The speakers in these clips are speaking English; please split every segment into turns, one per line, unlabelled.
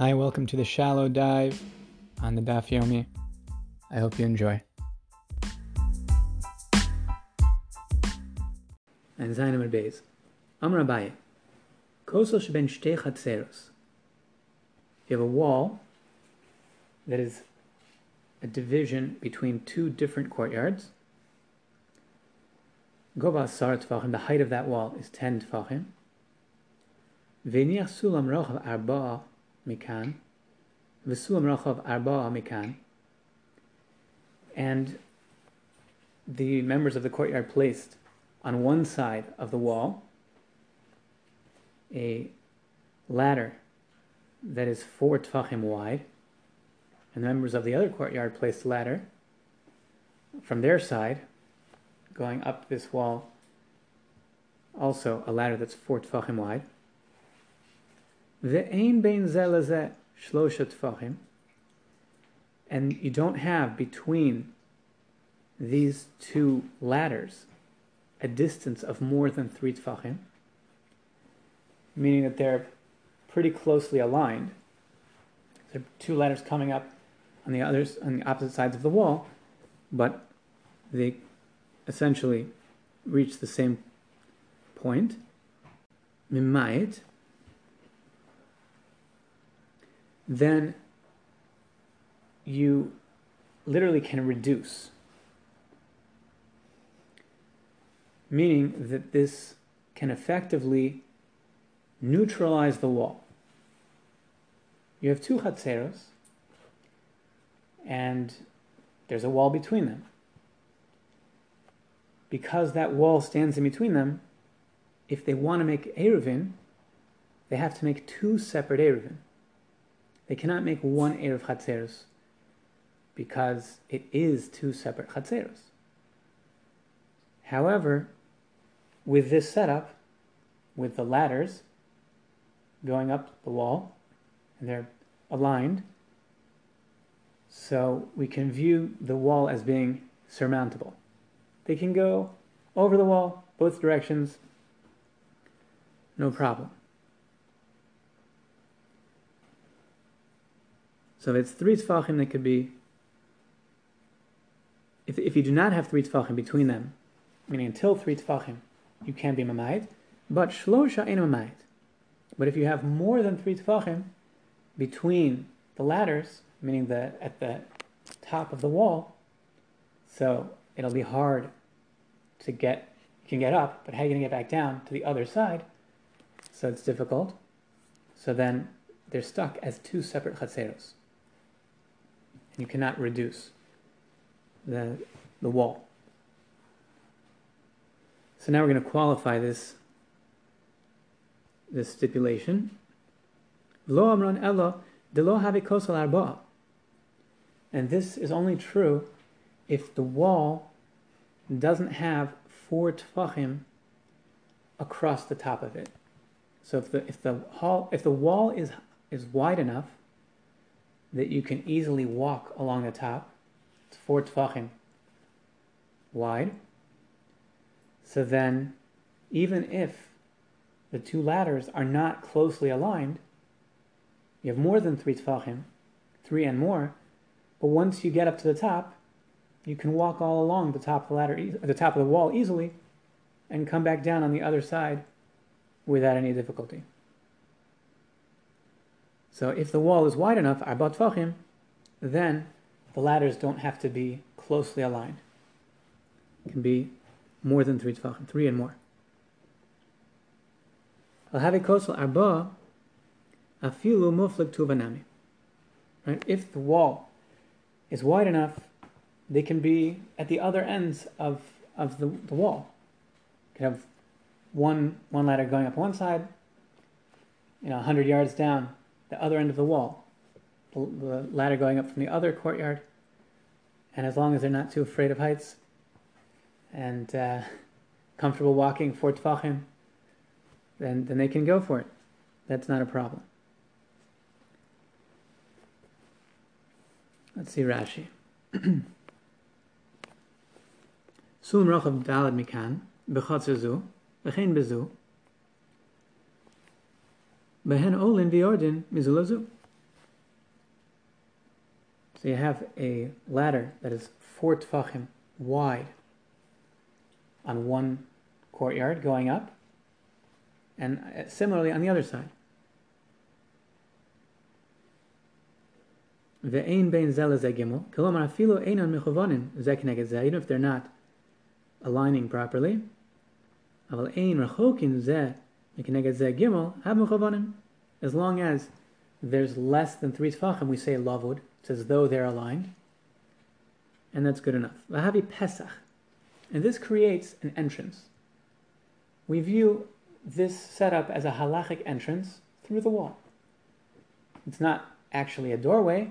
Hi, welcome to the shallow dive on the Daf Yomi. I hope you enjoy. And Zainam Beis. Amr Abaye. Kosel sheben shtei. You have a wall that is a division between two different courtyards. Gova sar tfachim, the height of that wall is 10 tfachim. V'niach sulam rochav arba'a mikan, v'sulam rochav arba'a mikan. And the members of the courtyard placed on one side of the wall a ladder that is four tfachim wide, and the members of the other courtyard placed a ladder from their side, going up this wall, also a ladder that's four tfachim wide. Ve'ein bein zelazeh shlosha tfachim, and you don't have between these two ladders a distance of more than three tfachim, meaning that they're pretty closely aligned. There are two ladders coming up on the others on the opposite sides of the wall, but they essentially reach the same point. Mimayit. Then you literally can reduce meaning that this can effectively neutralize the wall. You have two chatzeros, and there's a wall between them. Because that wall stands in between them, if they want to make Eruvin, they have to make two separate Eruvin. They cannot make one Eruv Chatzeros because it is two separate Chatzeros. However, with this setup, with the ladders going up the wall, and they're aligned, so we can view the wall as being surmountable. They can go over the wall, both directions, no problem. So if it's three tefachim, they could be. If, if you do not have three tefachim between them, meaning until three tefachim, you can be mamayit, but shlosha ain't mamayit. But if you have more than three tefachim between the ladders, meaning the at the top of the wall, so it'll be hard to get. You can get up, but how are you going to get back down to the other side? So it's difficult. So then they're stuck as two separate chatzeros. You cannot reduce the the wall. So now we're going to qualify this this stipulation. Have arba. And this is only true if the wall doesn't have four tfachim across the top of it. So if the if the hall if the wall is is wide enough that you can easily walk along the top, it's four tfachim wide so then, even if the two ladders are not closely aligned, you have more than three tfachim, three and more, but once you get up to the top, you can walk all along the top of the ladder, the top of the wall easily, and come back down on the other side without any difficulty. So if the wall is wide enough, arba tfachim, then the ladders don't have to be closely aligned. It can be more than three tefachim, three and more. Kosel arba afilu muflik tuvanami. Right? If the wall is wide enough, they can be at the other ends of of the, the wall. You can have one one ladder going up one side, you know, hundred yards down the other end of the wall. The, ladder going up from the other courtyard. And as long as they're not too afraid of heights, and uh, comfortable walking for tfachim, then, then they can go for it. That's not a problem. Let's see Rashi. Sulam rochav dalad mikan, b'chatzer zu, bezu, behen olin v'yordin mizulazu. So you have a ladder that is four tfachim wide on one courtyard going up, and uh, similarly on the other side. Ve'ein bein zel gimel. Kolomar afilu einon mechovanin ze even if they're not aligning properly. Aval ein rachokin ze As long as there's less than three tfachim, we say lavud. It's as though they're aligned. And that's good enough. Pesach. And this creates an entrance. We view this setup as a halachic entrance through the wall. It's not actually a doorway,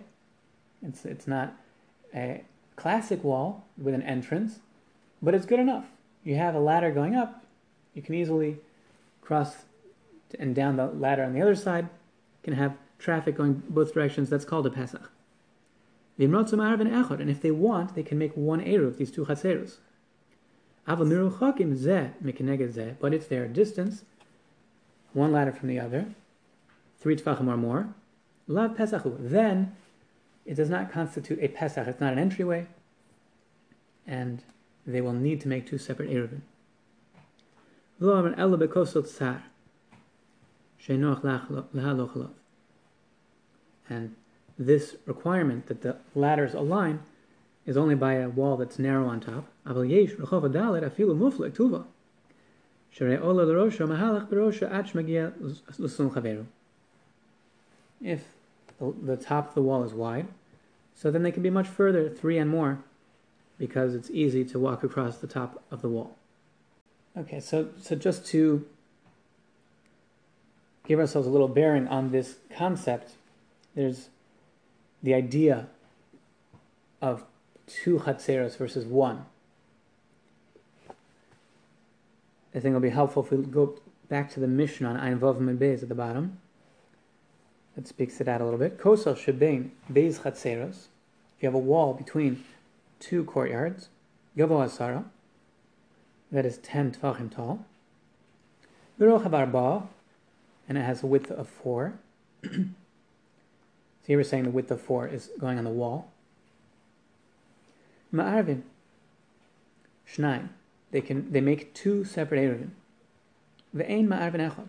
it's, it's not a classic wall with an entrance, but it's good enough. You have a ladder going up, you can easily cross and down the ladder on the other side, can have traffic going both directions. That's called a Pesach. And if they want, they can make one Eruv, these two Chatzeros. But it's they're distance, one ladder from the other, three tefachim or more, lav pesachu. Then it does not constitute a pesach. It's not an entryway, and they will need to make two separate And this requirement that the ladders align is only by a wall that's narrow on top. If the top of the wall is wide, so then they can be much further, three and more, because it's easy to walk across the top of the wall. Okay, so, so just to give ourselves a little bearing on this concept, there's the idea of two chatzeros versus one. I think it'll be helpful if we go back to the Mishnah on Ein Vav Beis at the bottom. That speaks it out a little bit. Kosel shebein beis chatzeros. If you have a wall between two courtyards, Gavo Asara, that is 10 tfachim tall. Virochav Arba, and it has a width of 4. so here we're saying the width of 4 is going on the wall. Ma'arvin, Shnaim, they can they make two separate Eruvin. Ve'ein ma'arvin echad,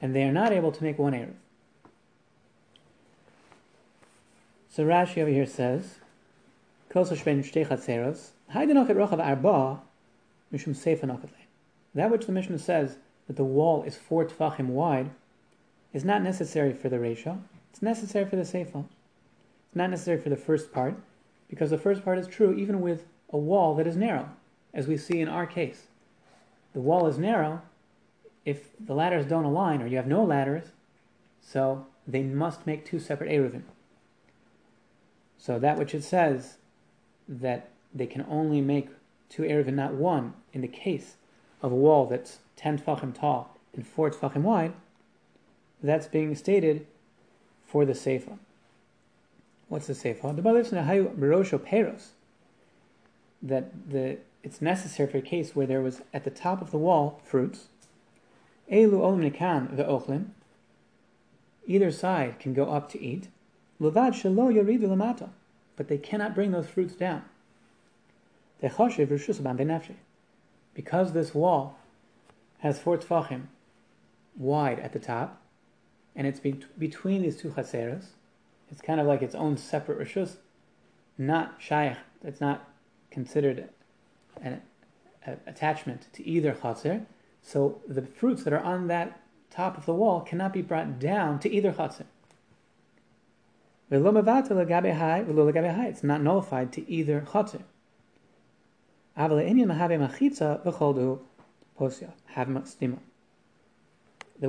and they are not able to make one Eruv. So Rashi over here says, That which the Mishnah says that the wall is four tfachim wide is not necessary for the ratio. It's necessary for the seifa. It's not necessary for the first part, because the first part is true even with a wall that is narrow, as we see in our case. The wall is narrow. If the ladders don't align, or you have no ladders, so they must make two separate eruvin. So that which it says that they can only make two and not one in the case of a wall that's 10 tfachim tall and 4 tfachim wide, that's being stated for the Seifa. What's the Seifa? The Barosho Peros. That the it's necessary for a case where there was at the top of the wall fruits. Elu olim nikan the ochlin. Either side can go up to eat. Levad shelo yoridu lamata, but they cannot bring those fruits down. Because this wall has four tfachim wide at the top, and it's be- between these two chaseras, it's kind of like its own separate rishus, not shaykh. It's not considered an attachment to either chaser. So the fruits that are on that top of the wall cannot be brought down to either chaser. It's not nullified to either chotzer. The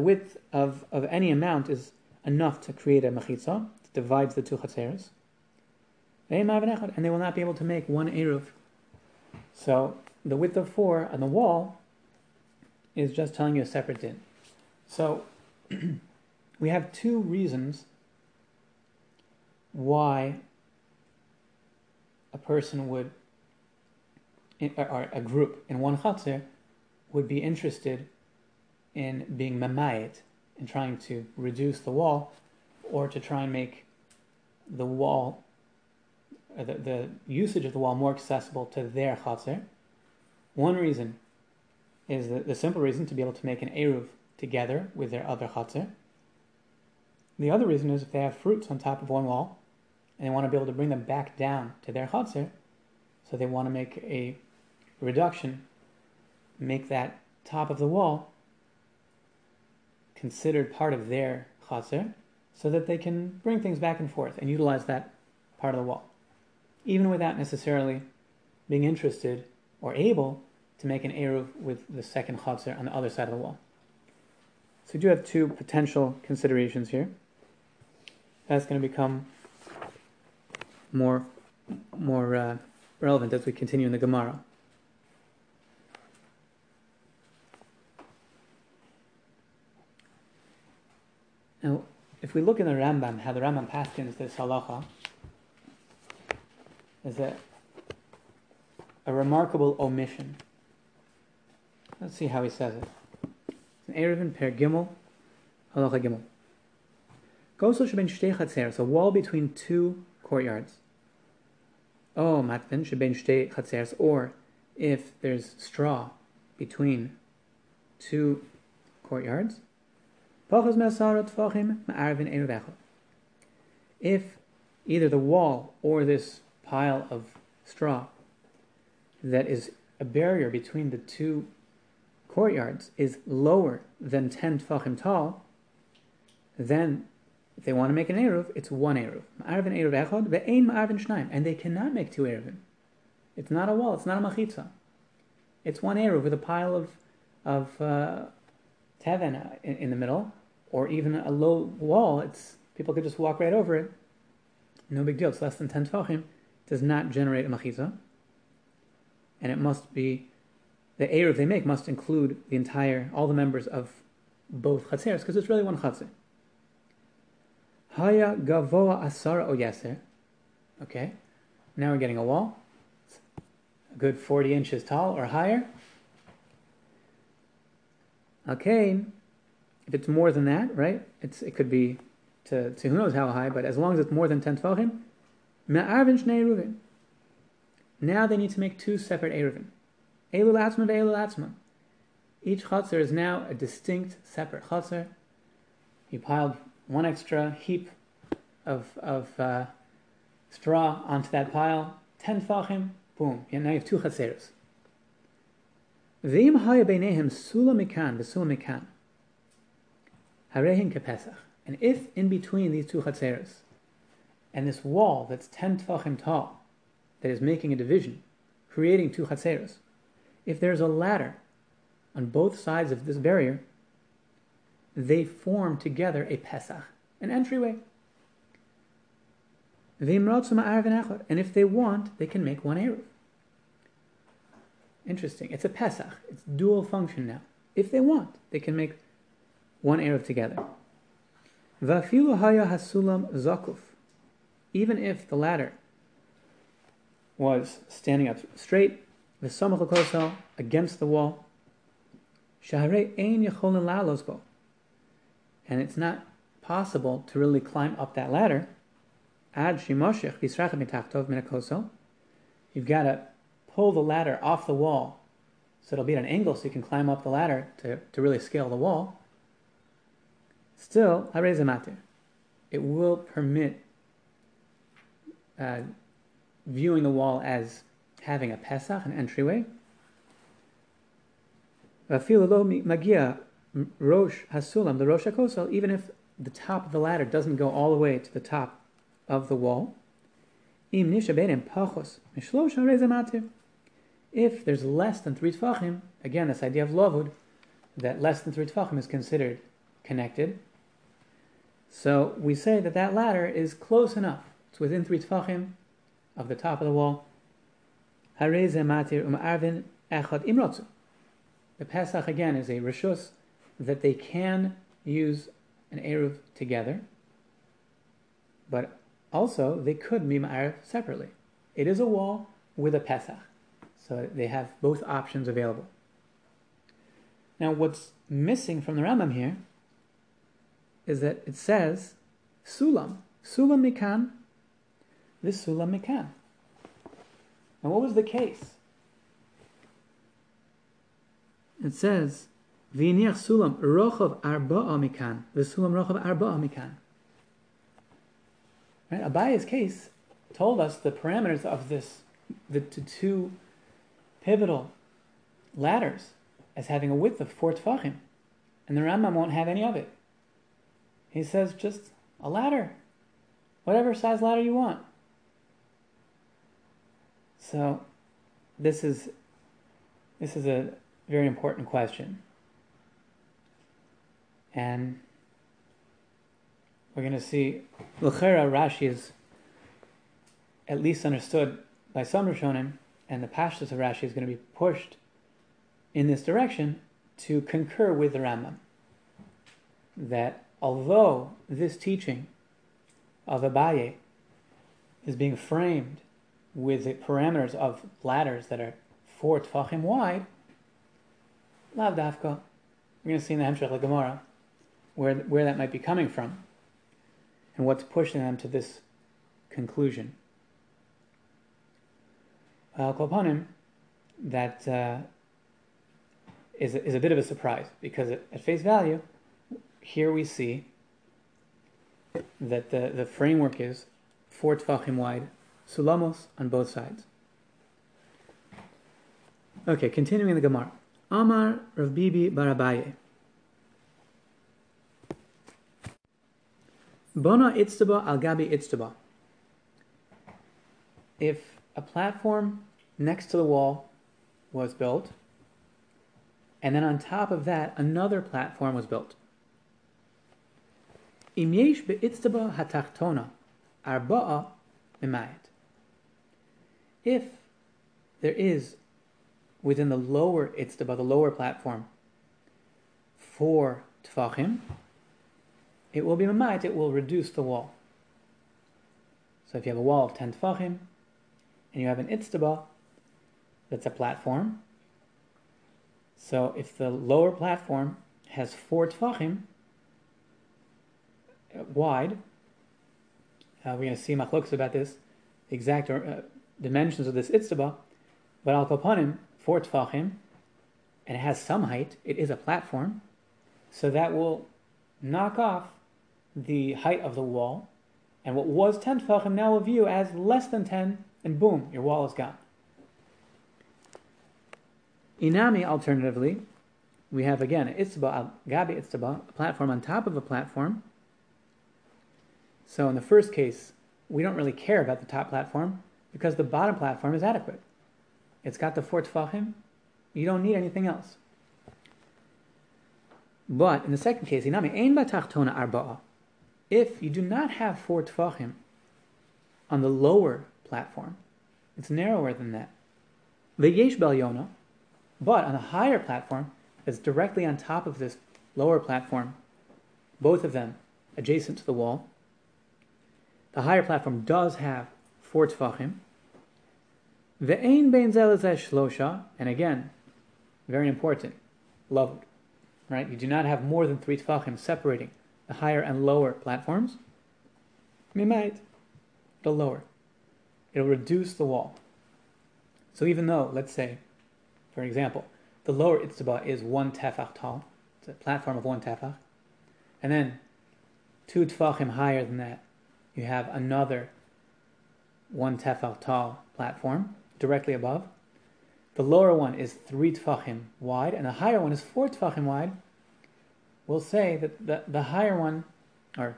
width of, of any amount is enough to create a machitza, it divides the two chatzeres. And they will not be able to make one eruv. So the width of four on the wall is just telling you a separate din. So we have two reasons why a person would, or a group in one chatzir, would be interested in being mamayit, in trying to reduce the wall, or to try and make the wall the, the usage of the wall more accessible to their chatzir. One reason is the, the simple reason to be able to make an eruv together with their other chatzir. The other reason is if they have fruits on top of one wall and they want to be able to bring them back down to their chatzir, so they want to make a reduction, make that top of the wall considered part of their chatzir, so that they can bring things back and forth and utilize that part of the wall, even without necessarily being interested or able to make an eruv with the second chatzir on the other side of the wall. So we do have two potential considerations here. That's going to become more more uh, relevant as we continue in the Gemara. Now, if we look in the Rambam, how the Rambam paskins this halacha, is a, a remarkable omission. Let's see how he says it. It's an Eruvin per Gimel, halacha Gimel. Kosel sheben shtei chatzeres, a wall between two courtyards. Oh, matvin sheben shtei chatzeres, or if there's straw between two courtyards, if either the wall or this pile of straw that is a barrier between the two courtyards is lower than 10 tfachim tall, then if they want to make an Eruv, it's one Eruv. Ma'arvin Eruv echad, ve'ein ma'arvin shnaim. And they cannot make two Eruvim. It's not a wall, it's not a machitza. It's one Eruv with a pile of, of uh, in, in the middle, or even a low wall. It's people could just walk right over it. No big deal. It's less than ten tefachim. Does not generate a machitza, and it must be the eruv they make must include the entire all the members of both chatzeres because it's really one chatzer. Haya gavoa asara o Okay, now we're getting a wall. It's a good forty inches tall or higher. Okay, if it's more than that, right? It's it could be to, to who knows how high, but as long as it's more than ten tefachim, me'arvin shnei eruvin. Now they need to make two separate eruvin. Elu latzma ve'elu latzma. Each chutzner is now a distinct, separate chutzner. You piled one extra heap of of uh, straw onto that pile. Ten tefachim, boom. Now you have two chutzneros. V'im haya beinehem sula mikan mikan. Harehin kepesach. And if in between these two chatzeros and this wall that's ten tfachim tall, that is making a division, creating two chatzeros, if there's a ladder on both sides of this barrier, they form together a pesach, an entryway. And if they want, they can make one eruv. Interesting. It's a Pesach. It's dual function now. If they want, they can make one Erev together. Vafilu haya hasulam zakuf. Even if the ladder was standing up straight, samach against the wall, shahare ein yacholin lalos bo. And it's not possible to really climb up that ladder. Ad shimoshech bisrachem mitachtov You've got to pull the ladder off the wall so it'll be at an angle so you can climb up the ladder to, to really scale the wall, still, harezamate, it will permit uh, viewing the wall as having a Pesach, an entryway. magia rosh hasulam, the rosh hakosal, even if the top of the ladder doesn't go all the way to the top of the wall. Im pachos. If there's less than three tefachim, again, this idea of lavud, that less than three tefachim is considered connected. So we say that that ladder is close enough. It's within three tefachim of the top of the wall. Um imrotzu. The Pesach again is a rishus that they can use an eruv together, but also they could be ma'arv separately. It is a wall with a Pesach. So they have both options available. Now, what's missing from the Rambam here is that it says sulam, sulam mikan, this sulam mikan. And what was the case? It says, V'iniach sulam rochav arba'a mikan, v'sulam rochav arba'a mikan. Right? Abaye's case told us the parameters of this, the, the two pivotal ladders as having a width of four tefachim, and the Rambam won't have any of it. He says just a ladder, whatever size ladder you want. So, this is this is a very important question, and we're going to see L'chera Rashi is at least understood by some Rishonim, and the Pashtus of Rashi is going to be pushed in this direction to concur with the Rambam. That although this teaching of Abaye is being framed with the parameters of ladders that are four tfachim wide, lav dafka, we're going to see in the Hemshech Gemara where, where that might be coming from and what's pushing them to this conclusion. Al Kolpanim, that uh, is a, is a bit of a surprise because at face value, here we see that the, the framework is four tfachim wide, sulamos on both sides. Okay, continuing the Gemara. Amar Rav Bibi bar Abaye. Bona itztaba al gabi itztaba. If a platform next to the wall was built, and then on top of that, another platform was built. Hatachtona arba'a. If there is within the lower itztaba, the lower platform, four tfachim, it will be mimayit, it will reduce the wall. So if you have a wall of ten tfachim, and you have an itztaba, that's a platform, so if the lower platform has four tfachim wide, uh, we're going to see machloks about this, exact uh, dimensions of this itztaba, but al kapanim, four tfachim, and it has some height, it is a platform, so that will knock off the height of the wall, and what was 10 tfachim now will view as less than 10, and boom, your wall is gone. Inami, alternatively, we have again itzba, gabi itzba, a platform on top of a platform. So in the first case, we don't really care about the top platform because the bottom platform is adequate. It's got the four tefachim. You don't need anything else. But in the second case. If you do not have four tefachim on the lower platform, it's narrower than that. Ve'yesh belyona, but on the higher platform, that's directly on top of this lower platform, both of them adjacent to the wall, the higher platform does have four tefachim. Ve'ein bein shlosha, and again, very important, loved, right? You do not have more than three tefachim separating the higher and lower platforms. Mimait, the lower. It'll reduce the wall. So even though, let's say, for example, the lower itzba is one tefach tall. It's a platform of one tefach. And then two tefachim higher than that, you have another one tefach tall platform directly above. The lower one is three tefachim wide, and the higher one is four tefachim wide. We'll say that the, the higher one, or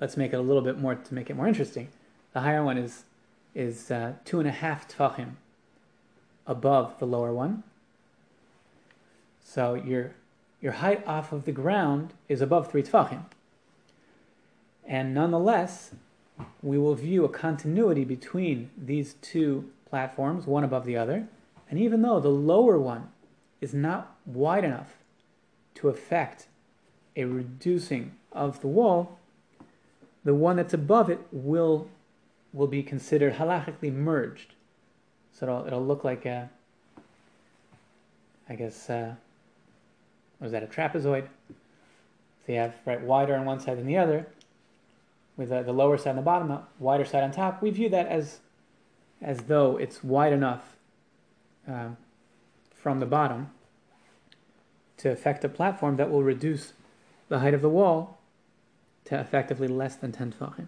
let's make it a little bit more to make it more interesting. The higher one is is uh, two and a half tefachim above the lower one, so your, your height off of the ground is above three tfachim. And nonetheless, we will view a continuity between these two platforms, one above the other. And even though the lower one is not wide enough to affect a reducing of the wall, the one that's above it will will be considered halachically merged. So it'll, it'll look like a, I guess, uh, was that a trapezoid? So you have right wider on one side than the other, with the, the lower side on the bottom, wider side on top. We view that as as though it's wide enough uh, from the bottom to affect a platform that will reduce the height of the wall to effectively less than 10 tefachim.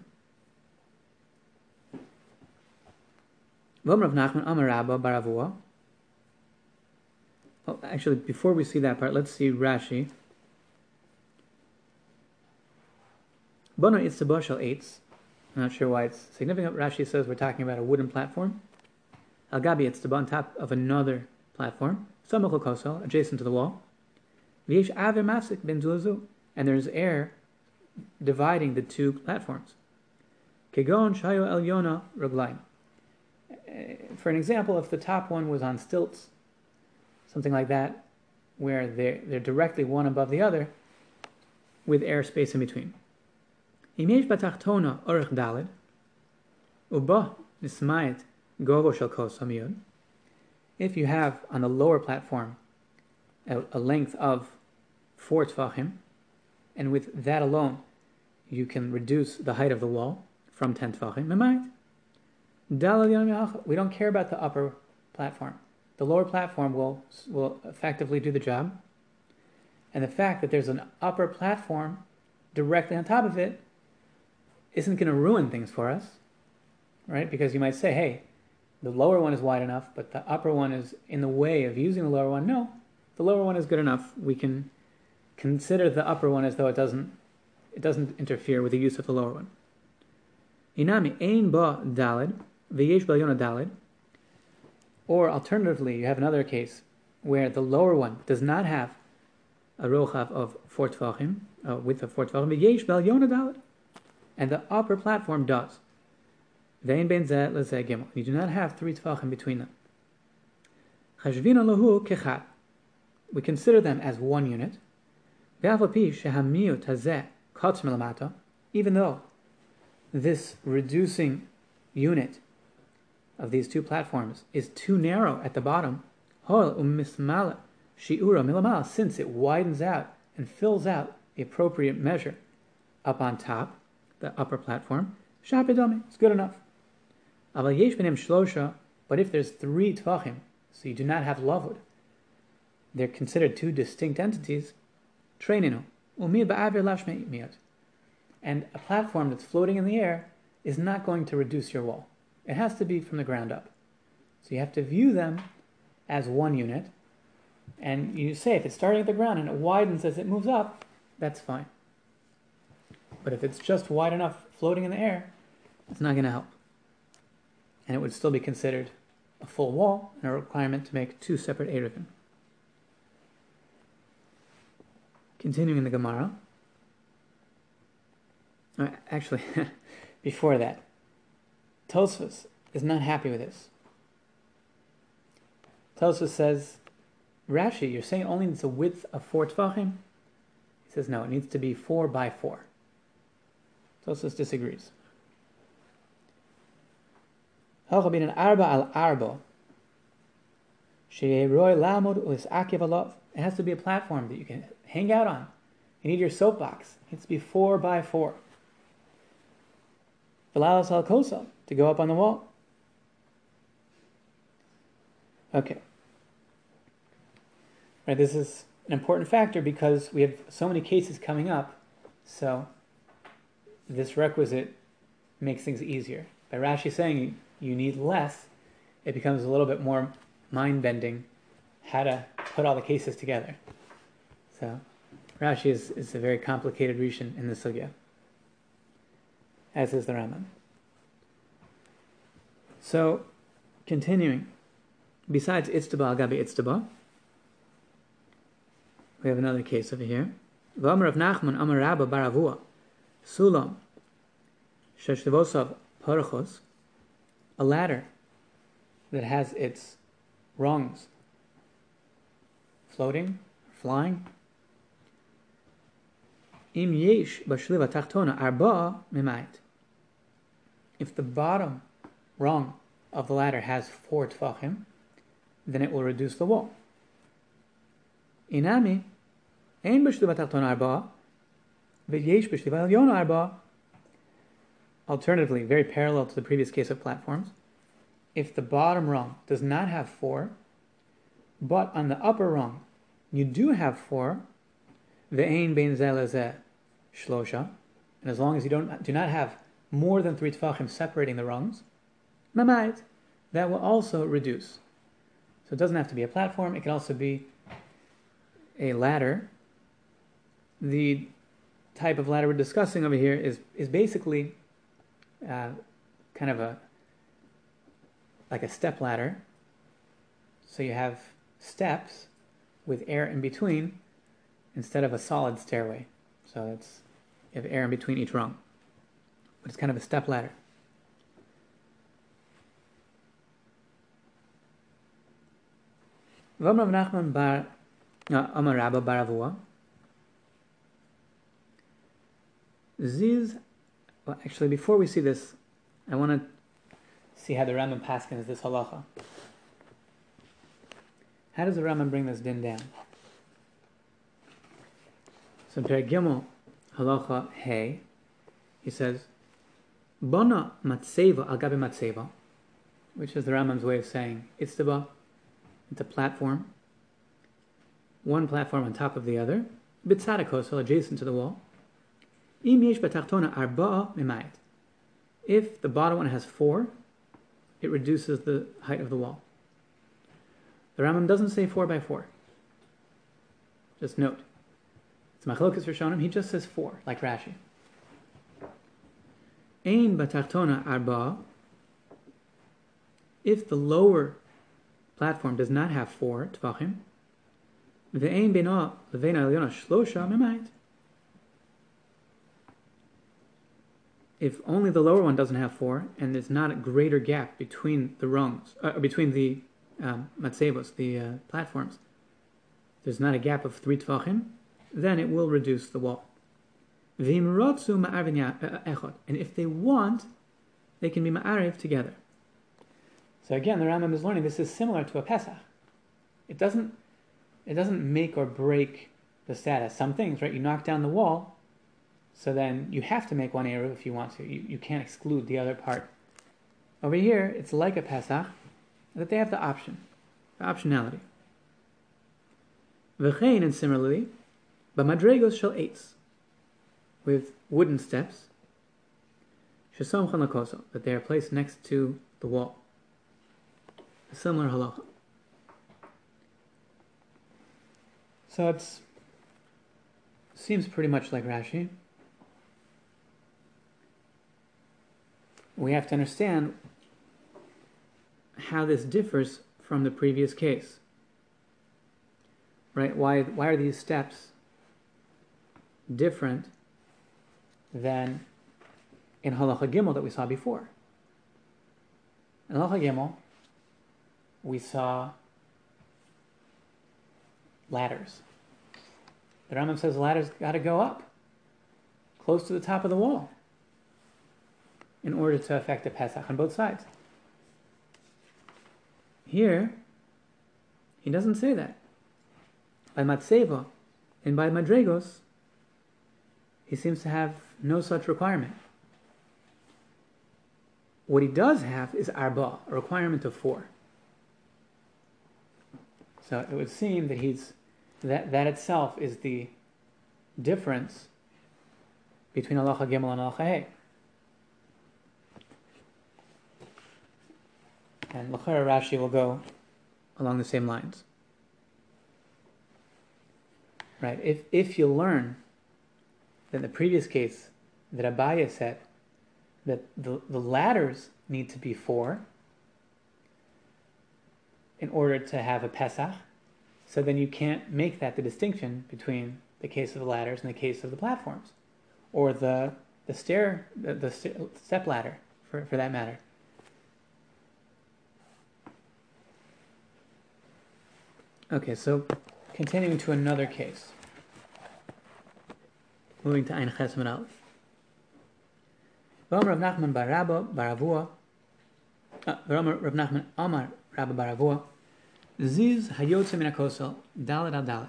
Well, actually, before we see that part, let's see Rashi. Bono Itzabah Shal Eitz. I'm not sure why it's significant. Rashi says we're talking about a wooden platform. Al Gabi Itzabah on top of another platform. Samachal Kosel, adjacent to the wall. V'yesh Aver Masik Ben. And there's air dividing the two platforms. Kegon Shayo El Yona Raglaim. Uh, for an example, if the top one was on stilts, something like that, where they're, they're directly one above the other, with airspace in between. Batachtona dalid, uba nismayet kos If you have on the lower platform a, a length of four tfachim, and with that alone, you can reduce the height of the wall from 10 tefachim. We don't care about the upper platform. The lower platform will, will effectively do the job. And the fact that there's an upper platform directly on top of it isn't going to ruin things for us, right? Because you might say, hey, the lower one is wide enough, but the upper one is in the way of using the lower one. No, the lower one is good enough. We can consider the upper one as though it doesn't it doesn't interfere with the use of the lower one. Inami ein ba dalid v'yesh yona dalid. Or alternatively, you have another case where the lower one does not have a rochav of four tefachim, uh, width of four tefachim, v'yesh dalid, and the upper platform does. Vein ben zeh lezeh gimel. You do not have three tefachim between them. Chashvina lahu kechat. We consider them as one unit. Even though this reducing unit of these two platforms is too narrow at the bottom, since it widens out and fills out the appropriate measure up on top, the upper platform, shapidomi, it's good enough. But if there's three tvachim, so you do not have lavud, they're considered two distinct entities, Traininu. And a platform that's floating in the air is not going to reduce your wall. It has to be from the ground up. So you have to view them as one unit. And you say if it's starting at the ground and it widens as it moves up, that's fine. But if it's just wide enough floating in the air, it's not going to help. And it would still be considered a full wall and a requirement to make two separate Eruvin. Continuing in the Gemara. Uh, actually, before that, Tosfos is not happy with this. Tosfos says, Rashi, you're saying only it's a width of four tvachim? He says, no, it needs to be four by four. Tosfos disagrees. arba al arba. It has to be a platform that you can hang out on. You need your soapbox. It needs to be four by four. Valalas al kosa, to go up on the wall. Okay. Right, this is an important factor because we have so many cases coming up, so this requisite makes things easier. By Rashi saying you need less, it becomes a little bit more mind bending how to put all the cases together. So Rashi is, is a very complicated Rishon in the Sugya, as is the Rambam. So, continuing, besides Itztaba Gabi Itztaba, we have another case over here. V'amar of Nachman Amar Rabba bar Avua Sulam Sheshlevosav Parachos, a ladder that has its rungs floating, flying, Im yesh b'shliva tachtona arba mimayit. If the bottom rung of the ladder has four tfachim, then it will reduce the wall. Inami, ein b'shliva tachtona arba, v'yesh. Alternatively, very parallel to the previous case of platforms, if the bottom rung does not have four, but on the upper rung you do have four, ve'ein bein zelezeh shlosha, and as long as you don't do not have more than three tefachim separating the rungs, mamait, that will also reduce. So it doesn't have to be a platform; it can also be a ladder. The type of ladder we're discussing over here is is basically uh, kind of a like a step ladder. So you have steps with air in between instead of a solid stairway. So it's you have air in between each rung. But it's kind of a step ladder. Rav Nachman bar uh, Amar Rabba bar Avua Ziz, well, actually, before we see this, I want to see how the Rambam paskins this halacha. How does the Rambam bring this din down? So in Gimel, halacha hey, he says, Bona matseva al gabi matseva, which is the Rambam's way of saying itztaba, it's a platform, one platform on top of the other, bitzadakosel, adjacent to the wall. Im yesh batachtona arba'a mimayit. If the bottom one has four, it reduces the height of the wall. The Rambam doesn't say four by four. Just note. It's machlokas Rishonim, he just says four, like Rashi. Ein batachtona arba. If the lower platform does not have four tvachim, ve'ein bena levein alyona shlosha mimayit. If only the lower one doesn't have four, and there's not a greater gap between the rungs, uh, between the um, matzevos, the uh, platforms, there's not a gap of three tvachim, then it will reduce the wall. Uh, echot, and if they want, they can be ma'ariv together. So again, the Rambam is learning this is similar to a Pesach. It doesn't, it doesn't make or break the status. Some things, right? You knock down the wall, so then you have to make one Eruv if you want to. You, you can't exclude the other part. Over here, it's like a Pesach, that they have the option, the optionality. V'chein, and similarly, b'madregos shel eitz, with wooden steps, shesom lakoso, that they are placed next to the wall. A similar halacha. So it seems pretty much like Rashi. We have to understand how this differs from the previous case. Right? Why, why are these steps different than in Halacha Gimel that we saw before? In Halacha Gimel, we saw ladders. The Rambam says ladders got to go up, close to the top of the wall in order to affect the Pesach on both sides. Here, he doesn't say that. By Matseva and by Madregos, he seems to have no such requirement. What he does have is Arba, a requirement of four. So it would seem that he's that that itself is the difference between Allah Gimel and Allah Hey. And Lachara Rashi will go along the same lines. Right? If, if you learn that the previous case that Abaye said that the, the ladders need to be four in order to have a Pesach, so then you can't make that the distinction between the case of the ladders and the case of the platforms, or the the stair, the, the step ladder, for, for that matter. Okay, so continuing to another case. Moving to Ein Chesman Aleph. V'omer Rav Nachman bar Rabba bar Avua. Uh, V'omer Rav Nachman Amar Rabba bar Avua. Ziz hayotze min hakosel dalet al.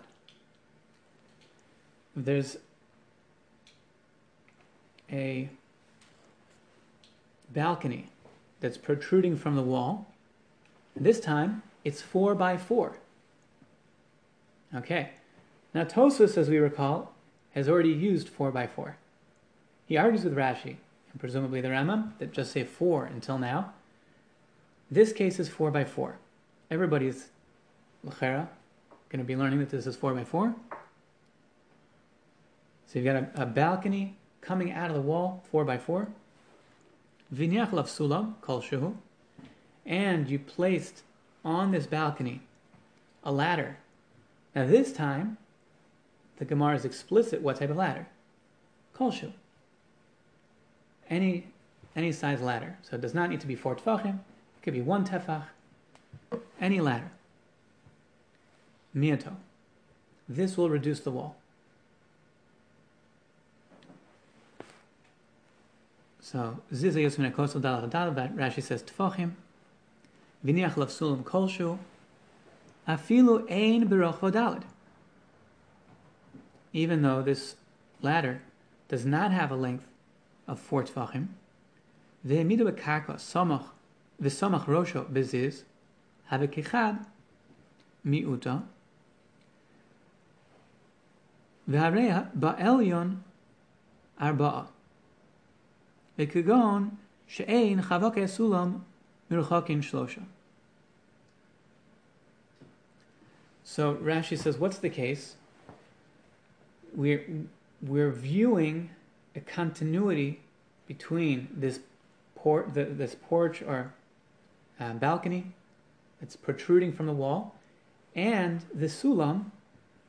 There's a balcony that's protruding from the wall, this time, it's four by four. Okay. Now Tosfos, as we recall, has already used four by four. He argues with Rashi, and presumably the Rambam, that just say four until now. This case is four by four. Everybody's l'chera going to be learning that this is four by four. So you've got a, a balcony coming out of the wall, four by four. Vinyach lav sulam kol shuhu, and you placed on this balcony a ladder. Now this time, the Gemara is explicit what type of ladder. Kolshu. Any any size ladder. So it does not need to be four tefachim. It could be one tefach. Any ladder. Miato. This will reduce the wall. So Ziza Yosmin Akosel Dalach Rashi says Tfachim Viniach Lavsulim Kolshu Afilu ein berochodalad. Even though this ladder does not have a length of four tefachim, v'hemidu bekarka samach v'samach rosho beziz habekichad mi'uta v'hareya ba'elyon arba'a v'kigon she'ein chavok esulam mirchokin shloshah. So Rashi says, what's the case? We're, we're viewing a continuity between this, por- the, this porch or uh, balcony that's protruding from the wall and the sulam,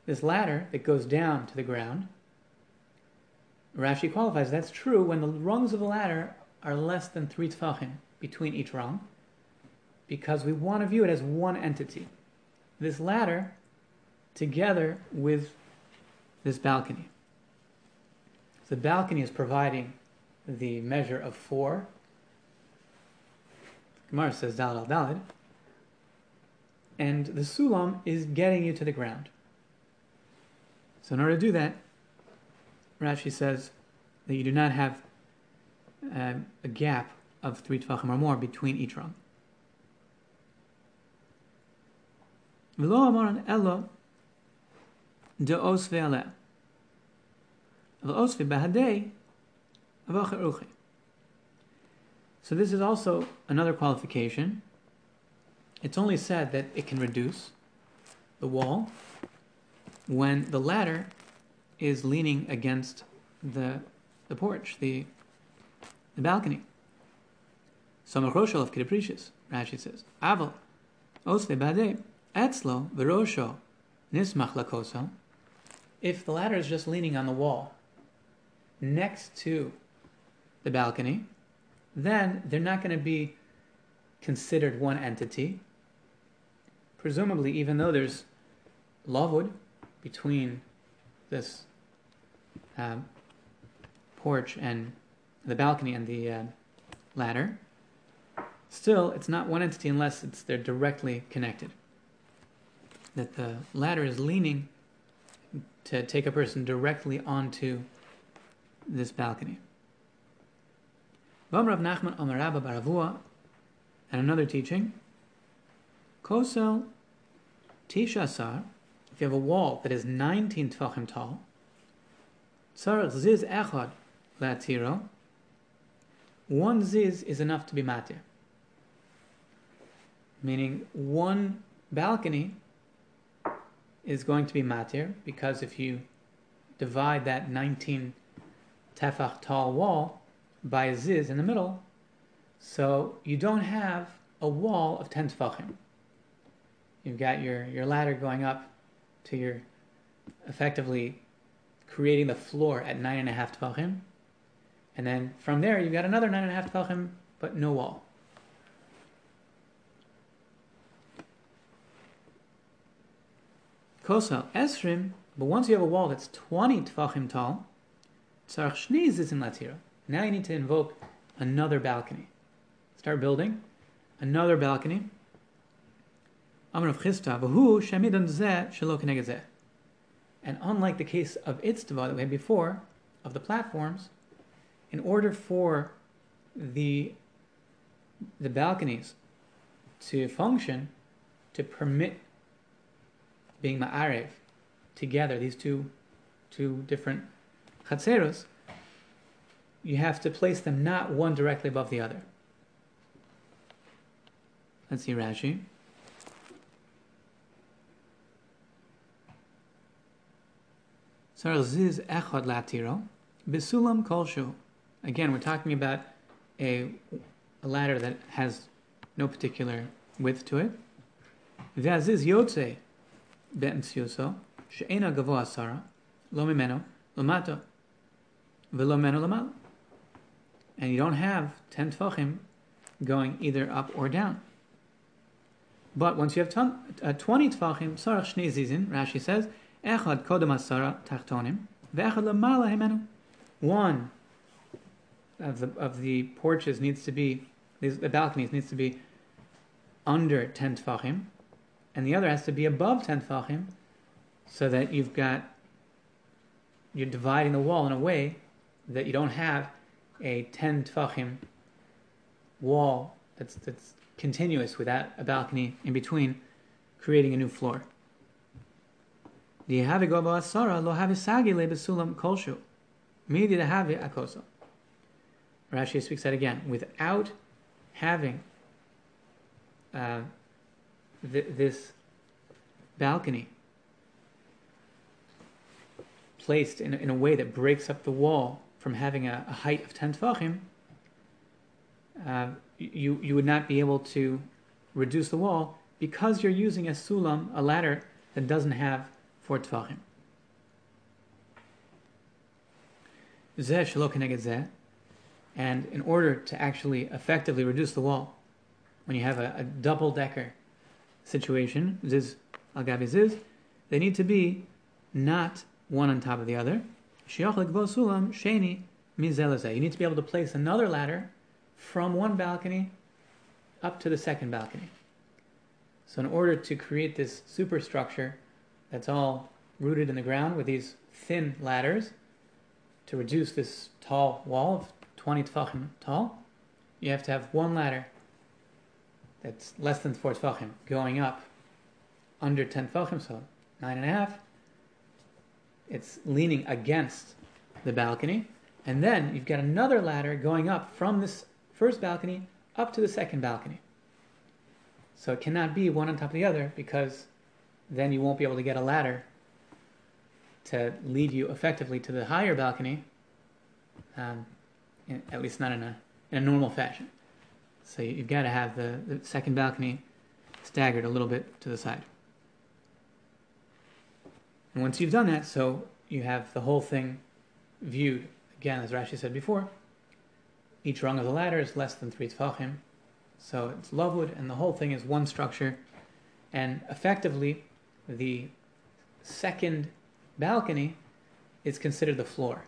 this ladder that goes down to the ground, Rashi qualifies that's true when the rungs of the ladder are less than three tfachim between each rung, because we want to view it as one entity. This ladder together with this balcony. The balcony is providing the measure of four. Gemara says dalad al dalad. And the sulam is getting you to the ground. So in order to do that, Rashi says that you do not have um, a gap of three tefachim or more between each rung. So this is also another qualification. It's only said that it can reduce the wall when the ladder is leaning against the the porch, the the balcony. Kideprishis, Rashi says. Aval, osve bade, etzlo, verosho, nismach lakoso. If the ladder is just leaning on the wall next to the balcony, then they're not going to be considered one entity. Presumably, even though there's lavud between this uh, porch and the balcony and the uh, ladder, still it's not one entity unless it's they're directly connected. That the ladder is leaning to take a person directly onto this balcony. Rav Nachman Amarabba bar Avua, and another teaching, Kosel Tishasar, if you have a wall that is 19 tefachim tall, Tzarech ziz echad latiro. One ziz is enough to be matir. Meaning one balcony is going to be matir because if you divide that 19 tefach tall wall by a ziz in the middle, so you don't have a wall of 10 tefachim. You've got your, your ladder going up to your effectively creating the floor at nine and a half tefachim, and then from there you've got another nine and a half tefachim, but no wall. Kosel esrim, but once you have a wall that's twenty tefachim tall, tzarch shniz is in latira. Now you need to invoke another balcony. Start building another balcony. And unlike the case of Itztava that we had before, of the platforms, in order for the, the balconies to function, to permit being ma'arev together, these two, two different chatzeros, you have to place them not one directly above the other. Let's see Rashi. Sarziz echad latiro, bisulam kolshu. Again, we're talking about a, a ladder that has no particular width to it. V'aziz yotze be'emtsiuso, she'ena gavoa sara, lo mimeno, lamato, v'lo meno lamala. And you don't have 10 tfachim going either up or down. But once you have ton, uh, 20 tfachim, sarach shnei zizin, Rashi says, echad kodem asara tachtonim, ve'echad lamala himenu. One of the of the porches needs to be these the balconies needs to be under 10 tfachim, and the other has to be above 10 tfachim, so that you've got you're dividing the wall in a way that you don't have a 10 tfachim wall that's that's continuous without a balcony in between, creating a new floor. Rashi speaks that again. Without having uh, th- this balcony placed in, in a way that breaks up the wall from having a, a height of 10 tefachim, uh, you, you would not be able to reduce the wall because you're using a sulam, a ladder that doesn't have four tefachim. And in order to actually effectively reduce the wall, when you have a, a double decker situation, ziz al gabi ziz, they need to be not one on top of the other. sheni You need to be able to place another ladder from one balcony up to the second balcony. So, in order to create this superstructure that's all rooted in the ground with these thin ladders to reduce this tall wall of 20 tefachim tall, you have to have one ladder that's less than 4 tefachim going up under 10 tefachim, so nine and a half. It's leaning against the balcony, and then you've got another ladder going up from this first balcony up to the second balcony. So it cannot be one on top of the other because then you won't be able to get a ladder to lead you effectively to the higher balcony, um, in, at least not in a, in a normal fashion. So you've got to have the, the second balcony staggered a little bit to the side. And once you've done that, so you have the whole thing viewed, again, as Rashi said before, each rung of the ladder is less than three tefachim, so it's lavud, and the whole thing is one structure. And effectively, the second balcony is considered the floor.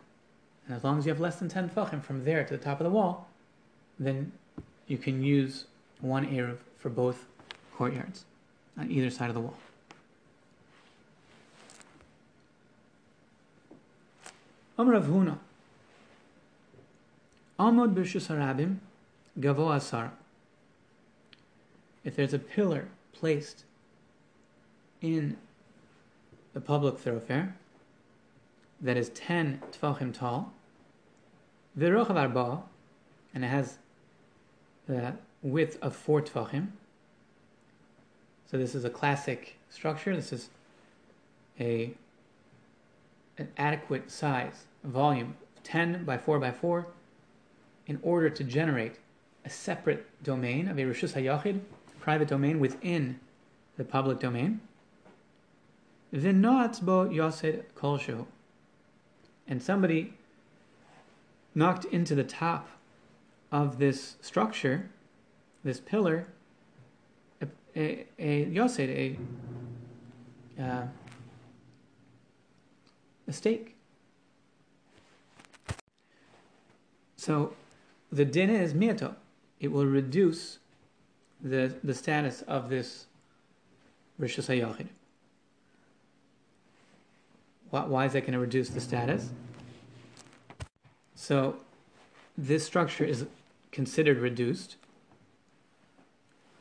And as long as you have less than 10 tefachim from there to the top of the wall, then you can use one Eruv for both courtyards on either side of the wall. Amr Rav Huna. Amod b'rshus harabim gavo asar. If there's a pillar placed in the public thoroughfare that is 10 tfachim tall, v'rochav arba, and it has the width of 4 tfachim. So this is a classic structure. This is a an adequate size, volume, 10 by 4 by 4, in order to generate a separate domain of a Rishus HaYachid, private domain within the public domain. V'noatz bo yosed kolshu. And somebody knocked into the top of this structure, this pillar, a, a, a yosed, a, uh, a stake. So the din is miato. It will reduce the, the status of this Rishus HaYachid. Why, why is that going to reduce the status? So this structure is considered reduced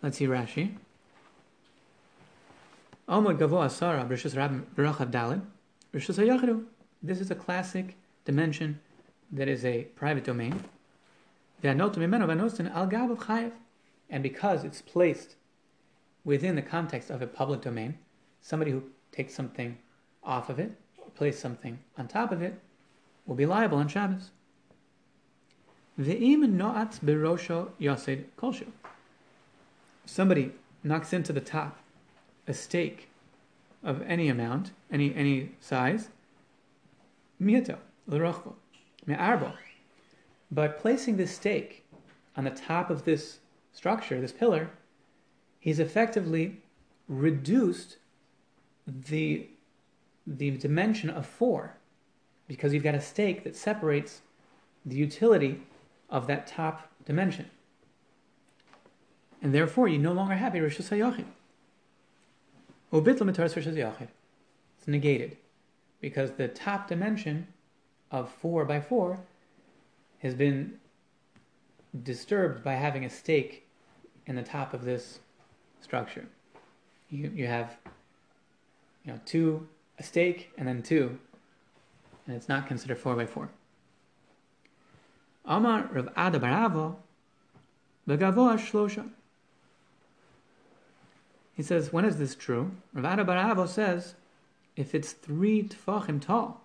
Let's see Rashi. Amod Gavo Asara Rishus Dalid Rishus. This is a classic dimension that is a private domain. And because it's placed within the context of a public domain, somebody who takes something off of it or place something on top of it will be liable on Shabbos. Somebody knocks into the top a stake of any amount, any any size, mieto, l'rochbo, me'arbo. By placing this stake on the top of this structure, this pillar, he's effectively reduced the the dimension of four because you've got a stake that separates the utility of that top dimension. And therefore, you no longer have a Rishus HaYachid. It's negated because the top dimension of 4 by 4 has been disturbed by having a stake in the top of this structure. You, you have you know two a stake and then two, and it's not considered 4 by 4. Amar Rav Ada Baravo Begavoa Shlosha he says, when is this true? Rav Ada Baravo says, if it's three tfachim tall.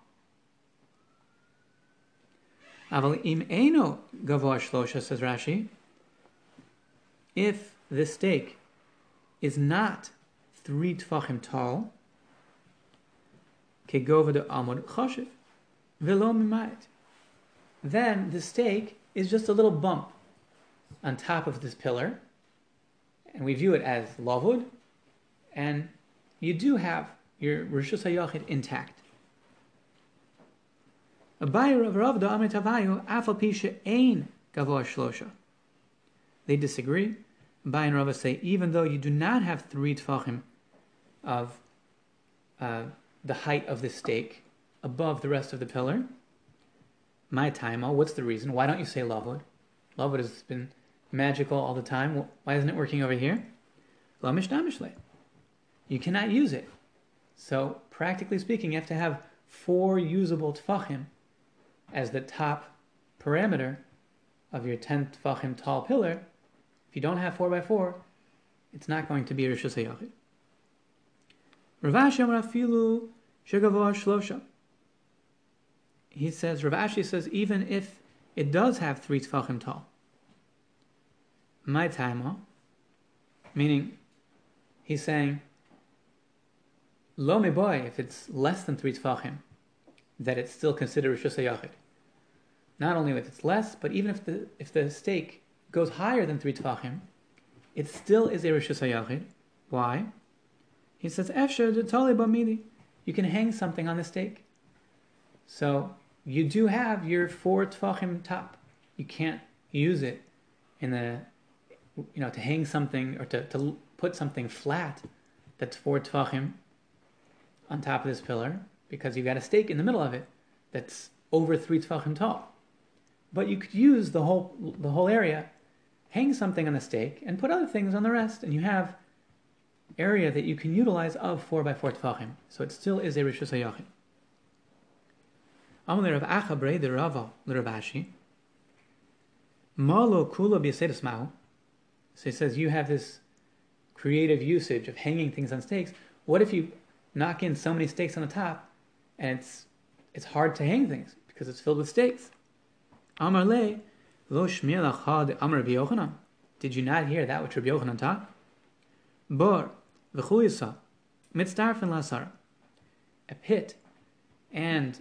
Aval im eno gavoa shlosha, says Rashi, if the stake is not three tfachim tall, kegova de amod choshev, velo mimayit, then the stake is just a little bump on top of this pillar, and we view it as lavud, and you do have your Rishus HaYachid intact. They disagree. Abaye and Rav say even though you do not have three tfachim of uh, the height of the stake above the rest of the pillar, my time, what's the reason? Why don't you say lavud? Lavud has been magical all the time. Why isn't it working over here? Lamish Damishle you cannot use it. So, practically speaking, you have to have four usable tfachim as the top parameter of your 10 tfachim tall pillar. If you don't have 4 by 4 it's not going to be Rishus HaYachid. Rav Ashi Rafilu Shegavoa Shlosha. He says, Rav Ashi says, even if it does have three tfachim tall, my time, meaning he's saying Lo me boy, if it's less than three tfachim, that it's still considered Rishus HaYachid. Not only if it's less, but even if the if the stake goes higher than three tfachim, it still is a HaYachid. Why? He says, Efsher bamidi. You can hang something on the stake. So you do have your four tfachim top. You can't use it in the you know to hang something or to, to put something flat that's four tfachim on top of this pillar because you've got a stake in the middle of it that's over three tefachim tall. But you could use the whole the whole area, hang something on the stake, and put other things on the rest, and you have area that you can utilize of four by four tefachim. So it still is a rishus hayachid. Amalei Rav Achabre the Rava l'Rav Ashi. Malo kula b'yasedus mahu. So he says you have this creative usage of hanging things on stakes. What if you knock in so many stakes on the top, and it's it's hard to hang things because it's filled with stakes. Amar le lo shmir lachad Amar Yochanan. Did you not hear that which Rabbi Yochanan taught? Bor v'chuyisa mitzdarfen lasar. A pit and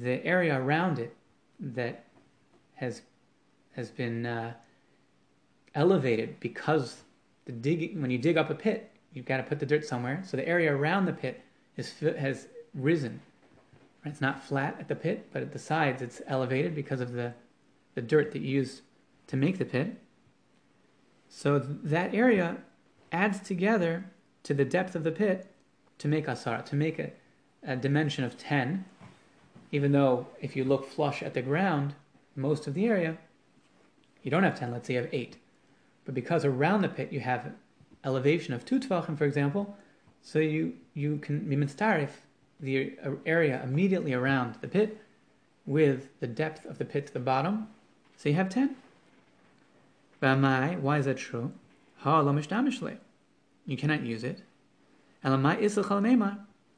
the area around it that has has been uh, elevated because the when you dig up a pit, you've got to put the dirt somewhere. So the area around the pit is, has risen. It's not flat at the pit, but at the sides it's elevated because of the, the dirt that you used to make the pit. So that area adds together to the depth of the pit to make asara, to make a, a dimension of 10, even though if you look flush at the ground, most of the area, you don't have 10, let's say you have 8. But because around the pit you have elevation of two tvachim, for example, so you, you can be mitzdarif the area immediately around the pit with the depth of the pit to the bottom. So you have 10. Why is that true? You cannot use it.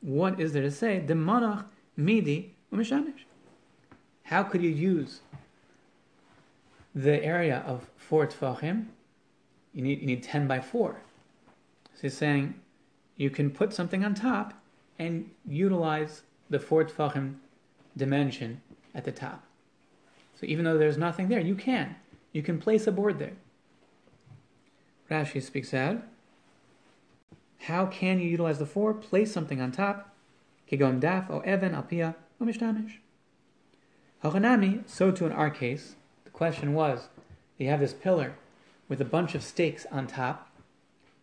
What is there to say? The midi How could you use the area of four tfachim? You need you need ten by four. So he's saying you can put something on top and utilize the four tfachim dimension at the top. So even though there's nothing there, you can. You can place a board there. Rashi speaks out. How can you utilize the four? Place something on top. Kigon daf o even alpia o mishtamish. Hachanami, so too in our case, the question was, you have this pillar with a bunch of stakes on top,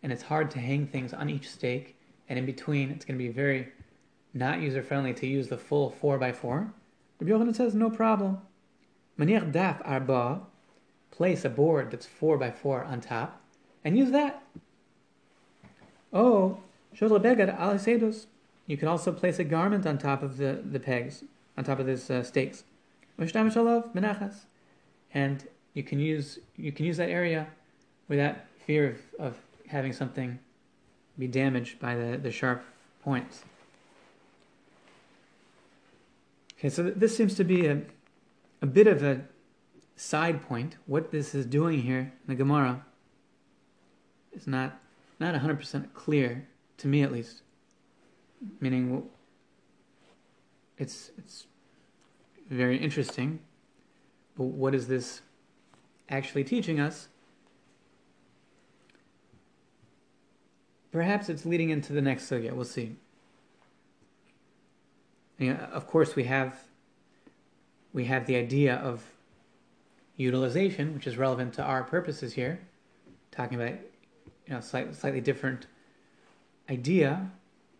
and it's hard to hang things on each stake, and in between it's going to be very not user friendly to use the full 4x4. Rabbi Yochanan says, no problem. Maniach daf arba, place a board that's 4x4 on top, and use that. Oh, begad al You can also place a garment on top of the, the pegs, on top of these uh, stakes. And you can use you can use that area without fear of, of having something be damaged by the, the sharp points. Okay, so this seems to be a, a bit of a side point. What this is doing here in the Gemara is not not 100% clear to me at least. Meaning it's it's very interesting. But what is this actually teaching us? Perhaps it's leading into the next sugya. We'll see. of course, we have we have the idea of utilization, which is relevant to our purposes here, talking about you know slightly, slightly different idea,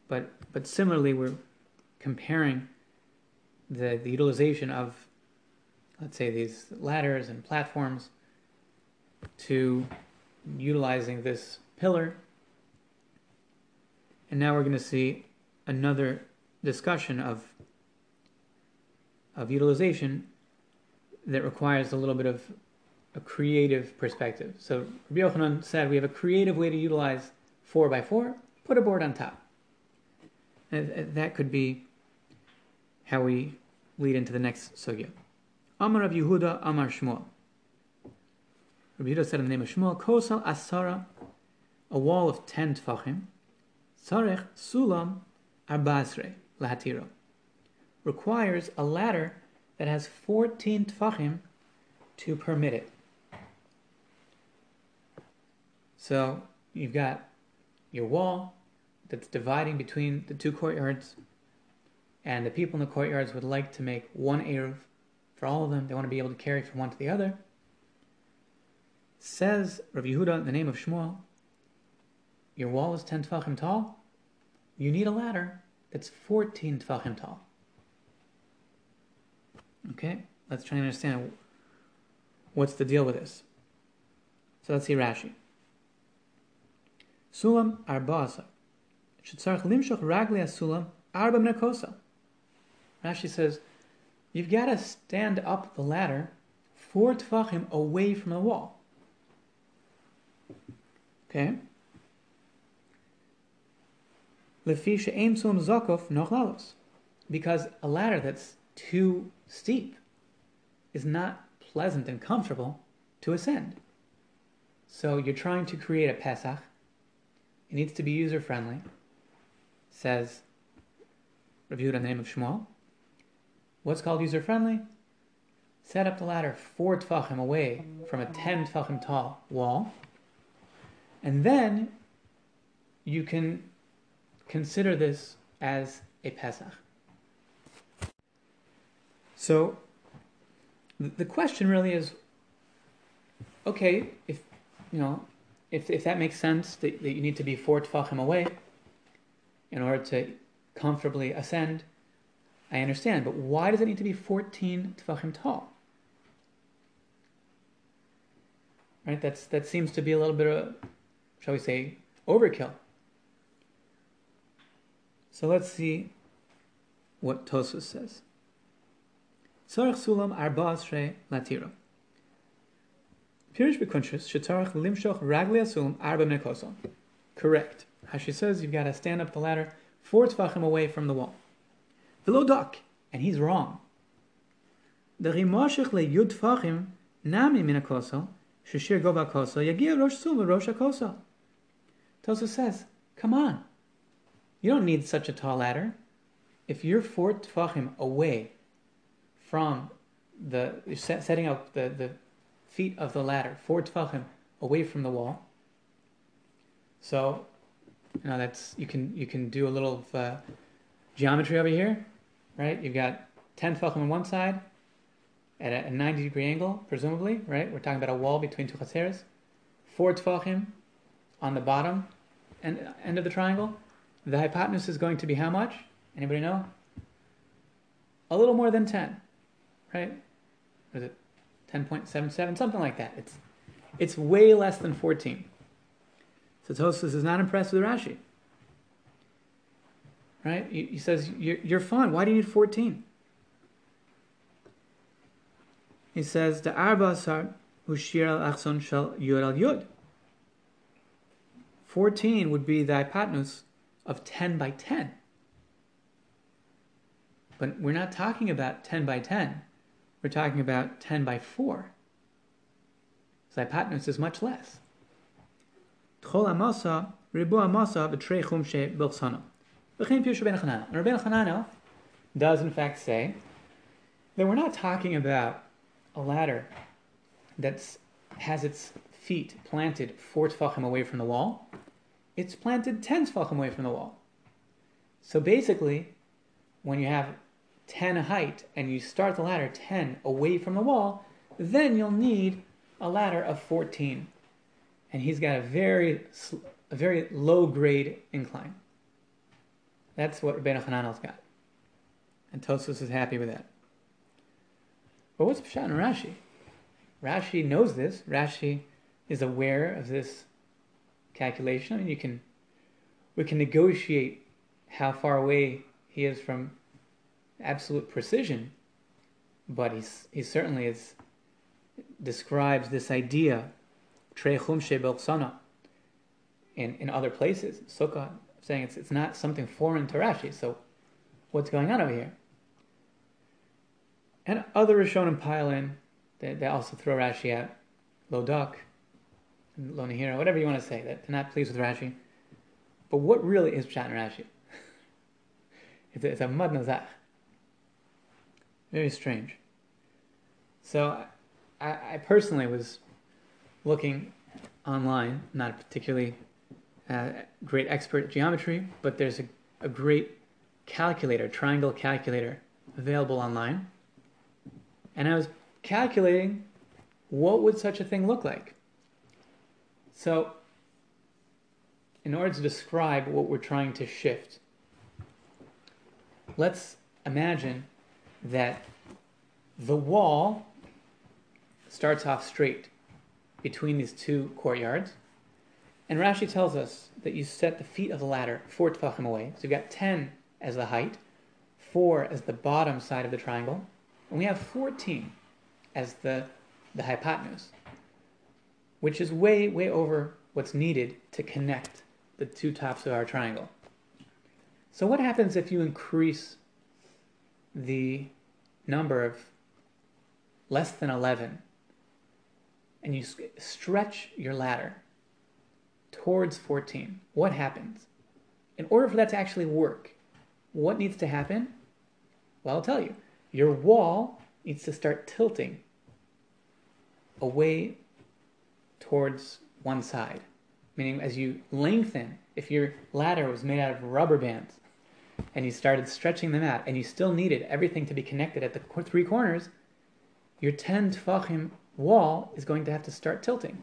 but but similarly we're comparing the, the utilization of let's say these ladders and platforms to utilizing this pillar. And now we're going to see another discussion of of utilization that requires a little bit of a creative perspective. So Rabbi Yochanan said we have a creative way to utilize 4 by 4 put a board on top. And that could be how we lead into the next sugya. Amar Rav Yehuda Amar Shmuel. Rabbi Yehuda said in the name of Shmuel, Kosal Asara, a wall of 10 tfachim, Sarech Sulam Arbasre Lahatiro, requires a ladder that has 14 tfachim to permit it. So you've got your wall that's dividing between the two courtyards, and the people in the courtyards would like to make one Eruv for all of them. They want to be able to carry from one to the other. Says Rav Yehuda in the name of Shmuel, your wall is 10 tefachim tall. You need a ladder that's 14 tefachim tall. Okay, let's try and understand what's the deal with this. So let's see Rashi. Sulam arba'asa. Rashi says, you've got to stand up the ladder four tefachim away from the wall. Okay? Because a ladder that's too steep is not pleasant and comfortable to ascend. So you're trying to create a Pesach it needs to be user friendly, says reviewed the name of Shmuel. What's called user friendly? Set up the ladder four tfachim away from a ten tfachim tall wall, and then you can consider this as a Pesach. So the question really is okay, if you know, if, if that makes sense, that, that you need to be four tfachim away in order to comfortably ascend, I understand. But why does it need to be 14 tfachim tall? Right? That's that seems to be a little bit of, shall we say, overkill. So let's see what Tosfos says. Tzarech sulam arba asrei latira. Pirish bekunshus shetzarech limshoch ragli asulam arba mekoso. Correct. She says you've got to stand up the ladder four tefachim away from the wall. Below duck, and he's wrong. The rimashich le yud tefachim nami min akoso sheshir gova koso yagia rosh sum rosh akoso. Tosa says, come on. You don't need such a tall ladder. If you're four tefachim away from the setting up the, the feet of the ladder, four tefachim away from the wall. So, know that's you can you can do a little uh, geometry over here, right? You've got ten tefachim on one side at a 90 degree angle, presumably, right? We're talking about a wall between two chatzeros. Four tefachim on the bottom end, end of the triangle. The hypotenuse is going to be how much? Anybody know? A little more than 10, right? Or is it 10.77? Something like that. It's, it's way less than 14. So Tosfos is not impressed with Rashi. Right? He, he says, you're, you're fine. Why do you need 14? He says, the Arba Asar Hushir al Achson Shal Yud al Yud. 14 would be the hypotenuse of 10 by 10. But we're not talking about 10 by 10. We're talking about 10 by 4. So hypotenuse is much less. Tchol amasa, ribu amasa, v'trei chumshe bilchsana. V'chein pirshu ben Chananel. And does in fact say that we're not talking about a ladder that has its feet planted four tefachim away from the wall it's planted 10 tefachim away from the wall. So basically, when you have 10 height and you start the ladder 10 away from the wall, then you'll need a ladder of 14. And he's got a very, a very low grade incline. That's what Rabbeinu Hananel's got. And Tosfos is happy with that. But what's Pshat and Rashi? Rashi knows this. Rashi is aware of this calculation. I mean, you can we can negotiate how far away he is from absolute precision, but he's, he certainly is describes this idea trechum shebel in in other places. Sukkah saying it's it's not something foreign to Rashi. So what's going on over here? And other Rishonim pile in. They, they also throw Rashi out. Lodak Lonahira, whatever you want to say, that they're not pleased with Rashi. But what really is Pshat in Rashi? it's, a, it's a mud. Very strange. So I, I, personally was looking online, not a particularly uh, great expert geometry, but there's a, a great calculator, triangle calculator, available online. And I was calculating what would such a thing look like. So, in order to describe what we're trying to shift, let's imagine that the wall starts off straight between these two courtyards. And Rashi tells us that you set the feet of the ladder four tefachim away. So you've got 10 as the height, 4 as the bottom side of the triangle, and we have 14 as the, the hypotenuse which is way, way over what's needed to connect the two tops of our triangle. So what happens if you increase the number of less than 11 and you stretch your ladder towards 14? What happens? In order for that to actually work, what needs to happen? Well, I'll tell you. Your wall needs to start tilting away towards one side. Meaning, as you lengthen, if your ladder was made out of rubber bands and you started stretching them out and you still needed everything to be connected at the three corners, your 10 tfachim wall is going to have to start tilting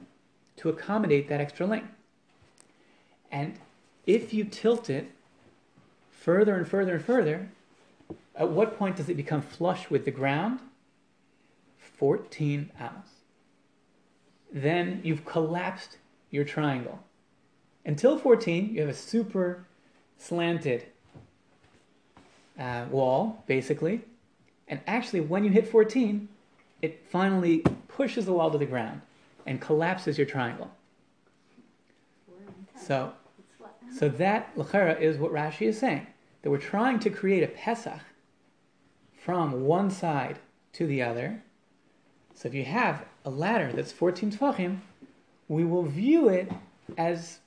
to accommodate that extra length. And if you tilt it further and further and further, at what point does it become flush with the ground? 14 amos then you've collapsed your triangle. Until 14, you have a super slanted uh, wall, basically. And actually, when you hit 14, it finally pushes the wall to the ground and collapses your triangle. So, so that lachera is what Rashi is saying that we're trying to create a Pesach from one side to the other. So if you have a ladder that's 14 tefachim, we will view it as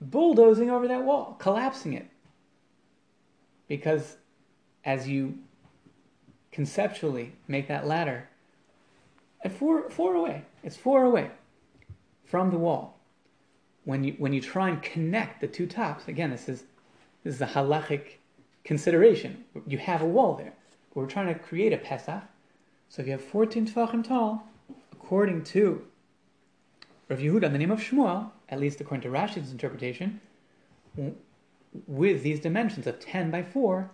bulldozing over that wall, collapsing it. Because as you conceptually make that ladder four, four away, it's four away from the wall. When you, when you try and connect the two tops, again, this is, this is a halachic consideration. You have a wall there. We're trying to create a Pesach. So if you have 14 tefachim tall, according to Rav Yehuda, in the name of Shmuel, at least according to Rashi's interpretation, with these dimensions of 10 by 4,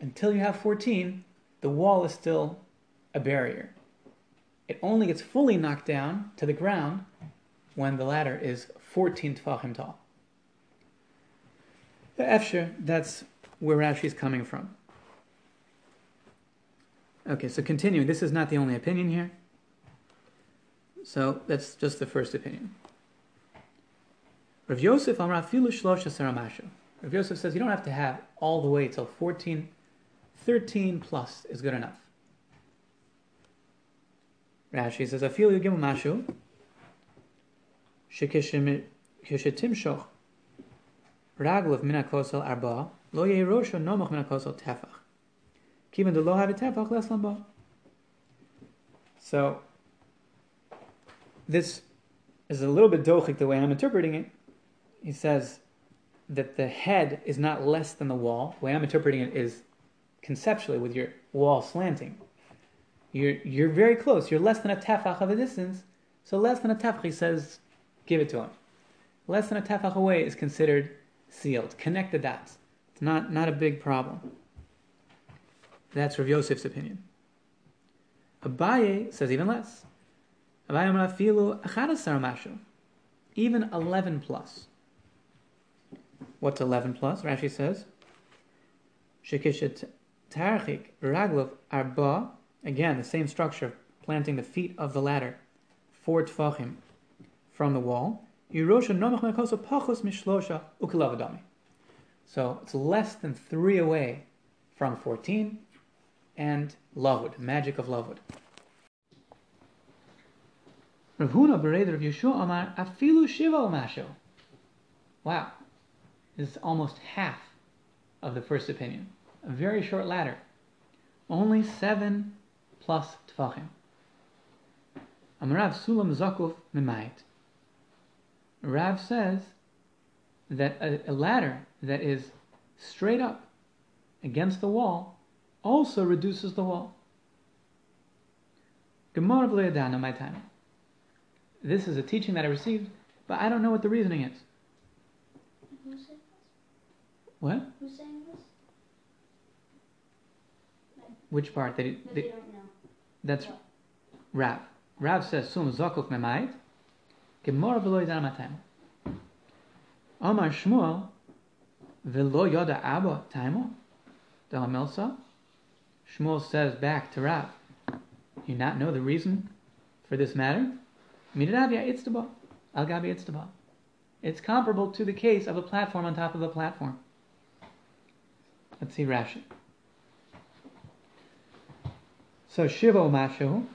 until you have 14, the wall is still a barrier. It only gets fully knocked down to the ground when the ladder is 14 tefachim tall. The Efsher, that's where Rashi is coming from. Okay, so continuing, this is not the only opinion here. So that's just the first opinion. Rav Yosef Amar Filu Shlosha Saramashu. Rav Yosef says you don't have to have all the way till 14, 13 plus is good enough. Rashi says Afilu Gimel Mashu Shekishetimshoch Raglav Mina Kosel Arba Lo Yerosha Nomach Mina Kosel Tefach. Kivan de Lo Have Tefach Les Lamba. So this is a little bit dochik the way I'm interpreting it. He says that the head is not less than the wall. The way I'm interpreting it is conceptually with your wall slanting. You're, you're very close. You're less than a tefach of a distance. So less than a tefach, he says, give it to him. Less than a tefach away is considered sealed. Connect the dots. It's not, not a big problem. That's Rav Yosef's opinion. Abaye says even less. Abaye, Even 11 plus. What's 11 plus? Rashi says, Shekishet tarchik raglov arba, again, the same structure, planting the feet of the ladder, four tfachim from the wall. So it's less than three away from 14 and Lavud, magic of Lavud. Rav Huna Bereder of Yeshua Amar Afilu Shiva. Wow. This is almost half of the first opinion. A very short ladder. Only seven plus tfachim. Amarav Sulam Zakuf Mimayit. Rav says that a, a ladder that is straight up against the wall also reduces the wall. Gemara V'le'adana my time. This is a teaching that I received, but I don't know what the reasoning is.
Who's saying this?
What?
Who's saying this?
Which part? That,
That
it,
they
that that's Rav. Rav says sum zakuf memayit gemora v'lo yidar matem. Amar Shmuel v'lo yoda abba taimo delamelsa. Shmuel says back to Rav, you not know the reason for this matter? Midabya Itztabo Algabi Itztaba. It's comparable to the case of a platform on top of a platform. Let's see Rashi. So Shivo Mashu,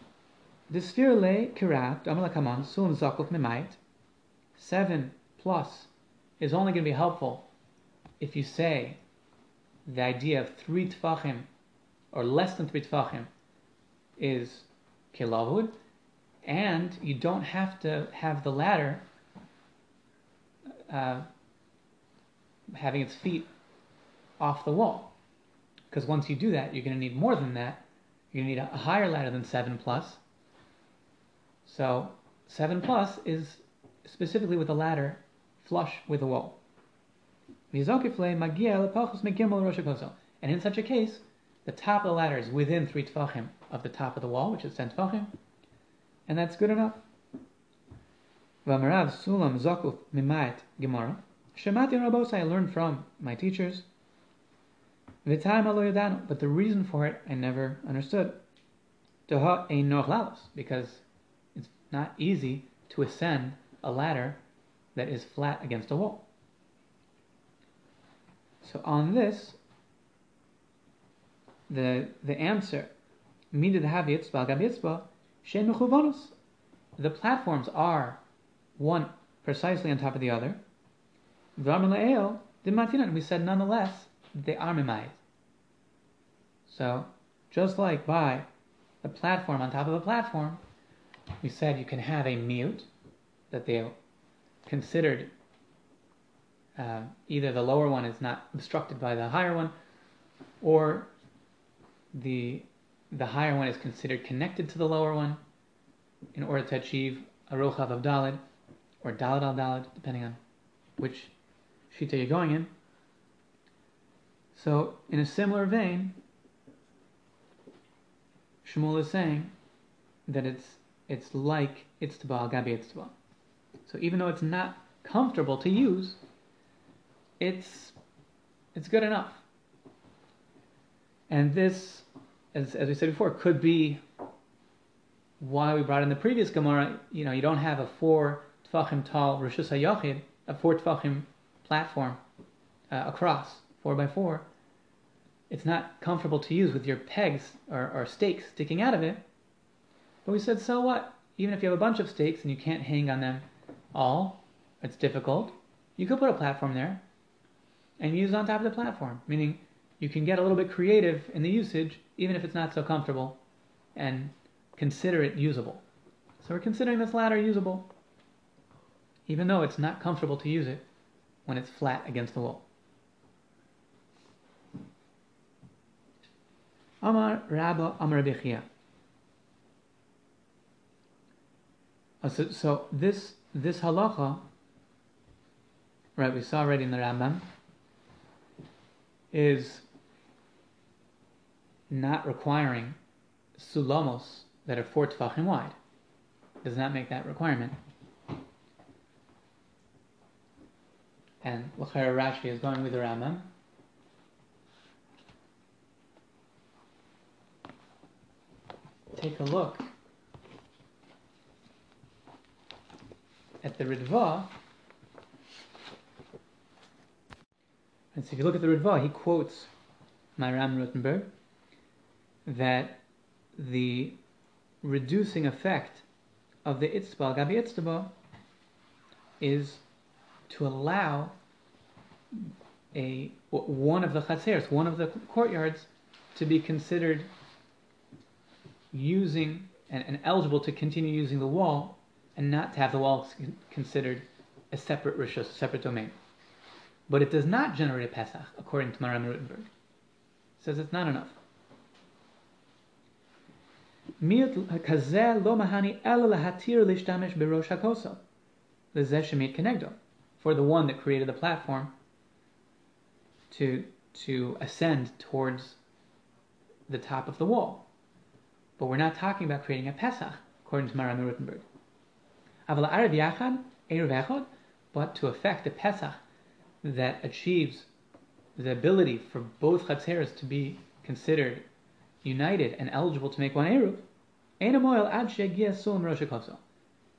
the sphere le kirat, kaman, sun zakuf memait, seven plus is only going to be helpful if you say the idea of three tfachim or less than three tfachim is kilavud, and you don't have to have the ladder uh, having its feet off the wall. Because once you do that, you're going to need more than that. To need a, higher ladder than 7 plus. So 7 plus is specifically with a ladder flush with the wall. And in such a case, the top of the ladder is within 3 tfachim of the top of the wall, which is 10 tfachim, and that's good enough. V'amarav sulam gemara. Shemati rabos I learned from my teachers. Alo yadanu. But the reason for it I never understood. Toho ein lalos. Because it's not easy to ascend a ladder that is flat against a wall. So on this, the the answer, midid havitzba gabitzba, shen The platforms are one precisely on top of the other. We said nonetheless they are mimayit. So just like by the platform on top of the platform, we said you can have a mute that they considered uh, either the lower one is not obstructed by the higher one, or the the higher one is considered connected to the lower one in order to achieve a rochav of dalid or dalid al dalid, depending on which shita you're going in. So, in a similar vein, Shmuel is saying that it's it's like itztaba gabi. So even though it's not comfortable to use, it's it's good enough. And this, as, as we said before, could be why we brought in the previous Gemara. You know, you don't have a four tfachim tall rishus hayachid, a four tfachim platform uh, across four by four. It's not comfortable to use with your pegs or, or stakes sticking out of it. But we said, so what? Even if you have a bunch of stakes and you can't hang on them all, it's difficult. You could put a platform there and use on top of the platform, meaning you can get a little bit creative in the usage, even if it's not so comfortable, and consider it usable. So we're considering this ladder usable, even though it's not comfortable to use it when it's flat against the wall. Amar Rabba Amar Bechia. Uh, so, so this this halacha, right? We saw already in the Rambam is not requiring sulamos that are four tefachim wide. Does not make that requirement. And Lachara Rashi is going with the Rambam. Take a look at the Ritva. And so if you look at the Ritva, he quotes Maharam Rothenberg that the reducing effect of the Itzba, Gabi Itzba, is to allow a one of the chaseres, one of the courtyards, to be considered using and, and, eligible to continue using the wall, and not to have the wall considered a separate rishus, a separate domain. But it does not generate a Pesach, according to Maharam Rothenberg. It says it's not enough. For the one that created the platform to to ascend towards the top of the wall. But we're not talking about creating a Pesach, according to Maharam Rothenberg. But to effect a Pesach that achieves the ability for both Chatzeres to be considered united and eligible to make one Eruv,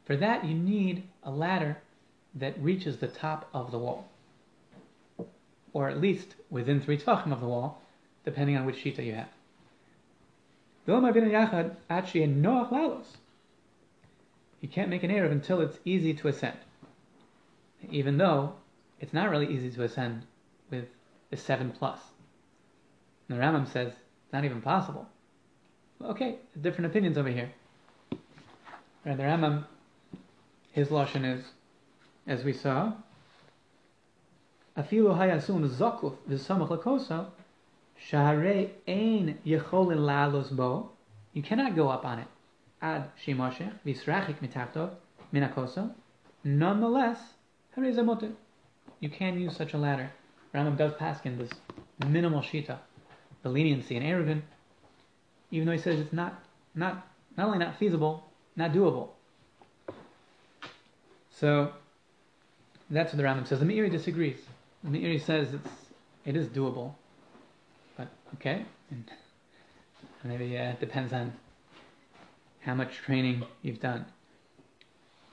for that you need a ladder that reaches the top of the wall. Or at least within three tefachim of the wall, depending on which shita you have. You can't make an Eruv until it's easy to ascend. Even though it's not really easy to ascend with the 7 plus. The Rambam says it's not even possible. Okay, different opinions over here. Right, the Rambam, his lashon is, as we saw, afilu hayasun zakuf v'samach lakoso, shahare ein yecholin la'alos bo, you cannot go up on it, ad shimoshech v'israchik mitachto minakoso, nonetheless, harei zamotin you can use such a ladder. Rambam does paskin this minimal shita, the leniency in Eruvin, even though he says it's not not not only not feasible, not doable. So that's what the Rambam says. The Meiri disagrees. The Meiri says it's it is doable, okay, and maybe uh, it depends on how much training you've done.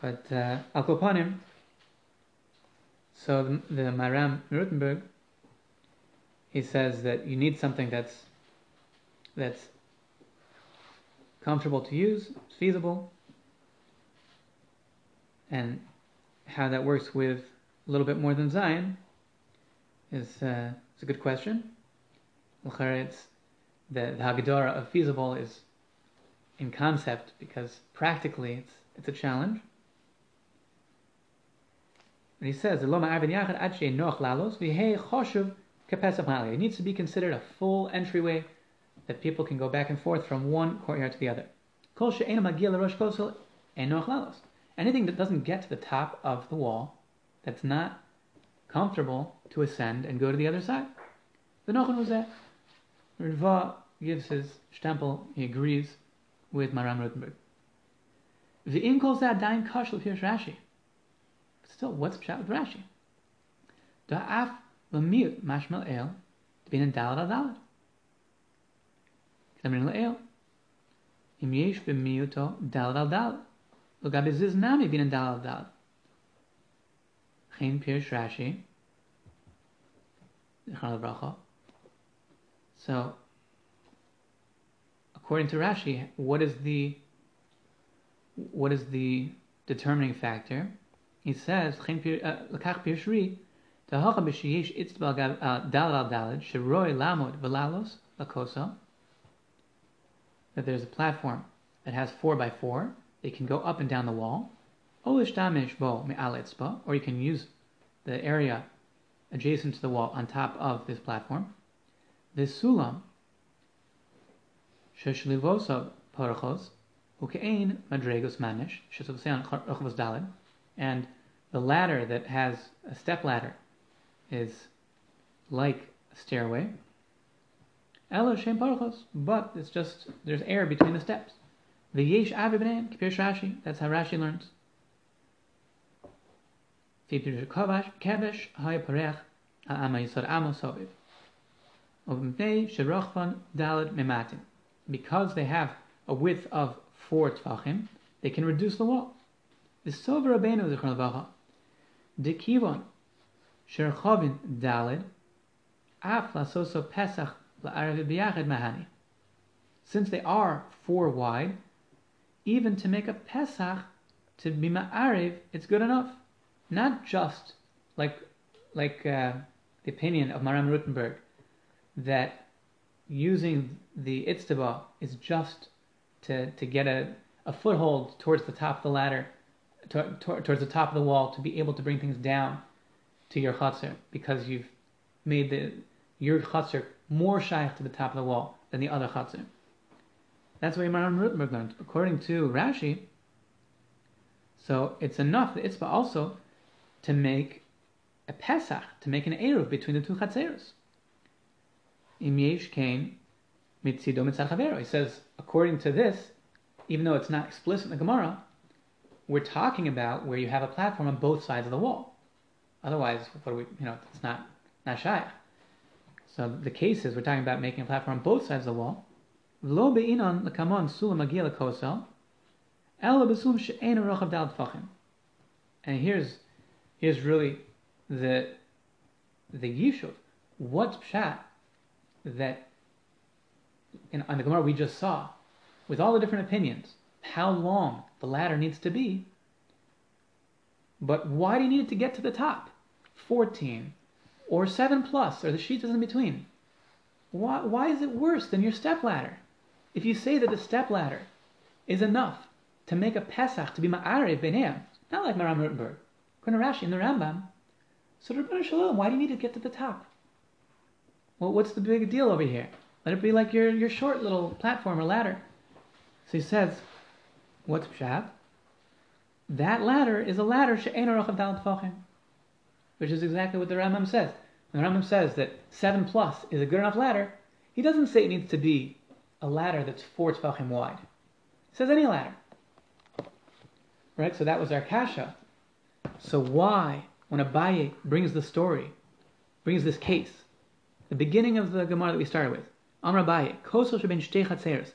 But uh, Al so the, the Maram Rutenberg, he says that you need something that's that's comfortable to use, feasible, and how that works with a little bit more than zayin is uh, is a good question. It's the, the of feasible is in concept because practically it's it's a challenge. And he says, it needs to be considered a full entryway that people can go back and forth from one courtyard to the other. Anything that doesn't get to the top of the wall, that's not comfortable to ascend and go to the other side. Rava gives his stempel, he agrees with Maram Rutenberg. The in calls that dying kashal Pirush Rashi. Still, what's pshat with Rashi? Da'af l'miut mashmal el bin in dalad al dalad. K'damin l'el. Im yesh b'miuto dalad al dalad. L'gabi ziz nami bin in dalad al dalad. Chen Pirush Rashi. So, according to Rashi, what is the what is the determining factor? He says, uh, "L'kach pirshri tahacha b'sheyesh itzbal uh, dal al dalid sheroi lamod v'lalos lakosa." That there's a platform that has four by four. They can go up and down the wall. Or you can use the area adjacent to the wall on top of this platform. This sulam sheshlivosa parachos ukein madregos manish shesovsean dalid, and the ladder that has a step ladder is like a stairway. Elo shem parachos, but it's just there's air between the steps. The yesh avi kipir Rashi. That's how Rashi learns. Kevesh hay parech ha'ama yisod amo. Because they have a width of four tefachim, they can reduce the wall. The Sover Rabbeinu Zichron Lavacha, De Kivon, Sherchovin Dalid, Af Lasoso Pesach La'arav B'yachid Mahani. Since they are four wide, even to make a Pesach to be Ma'ariv, it's good enough. Not just like like uh, the opinion of Maram Rutenberg that using the Itztaba is just to, to get a, a foothold towards the top of the ladder, to, to, towards the top of the wall, to be able to bring things down to your chutzner because you've made the your chutzner more shaykh to the top of the wall than the other chutzner. That's what Maram Rutenberg learned. According to Rashi, so it's enough, the Itzba also, to make a Pesach, to make an Eruv between the two Chatzeros. Im Yesh Kain Mitzido Mitzad He says, according to this, even though it's not explicit in the Gemara, we're talking about where you have a platform on both sides of the wall. Otherwise, what are we, you know, it's not, not shy. So the case is we're talking about making a platform on both sides of the wall. Lo be'inon lekamon sulam agia lekosel, el besum she'en rochav dal tfachim. And here's here's really the the yishuv. What's pshat that in, on the Gemara we just saw, with all the different opinions, how long the ladder needs to be. But why do you need it to get to the top? 14 or 7 plus or the sheets in between. Why, why is it worse than your step ladder? If you say that the step ladder is enough to make a Pesach to be Ma'arev B'nei, not like Maram Rutenberg, Rashi in the Rambam, so Rabbi Shalom, why do you need to get to the top? Well, what's the big deal over here? Let it be like your, your short little platform or ladder. So he says, what's pshat? That ladder is a ladder which is exactly what the Rambam says. When the Rambam says that seven plus is a good enough ladder, he doesn't say it needs to be a ladder that's four tefachim wide. He says any ladder. Right? So that was our kasha. So why, when Abaye brings the story, brings this case, the beginning of the Gemara that we started with, Amr Abaye, Kosel sheben shtei chatzeres,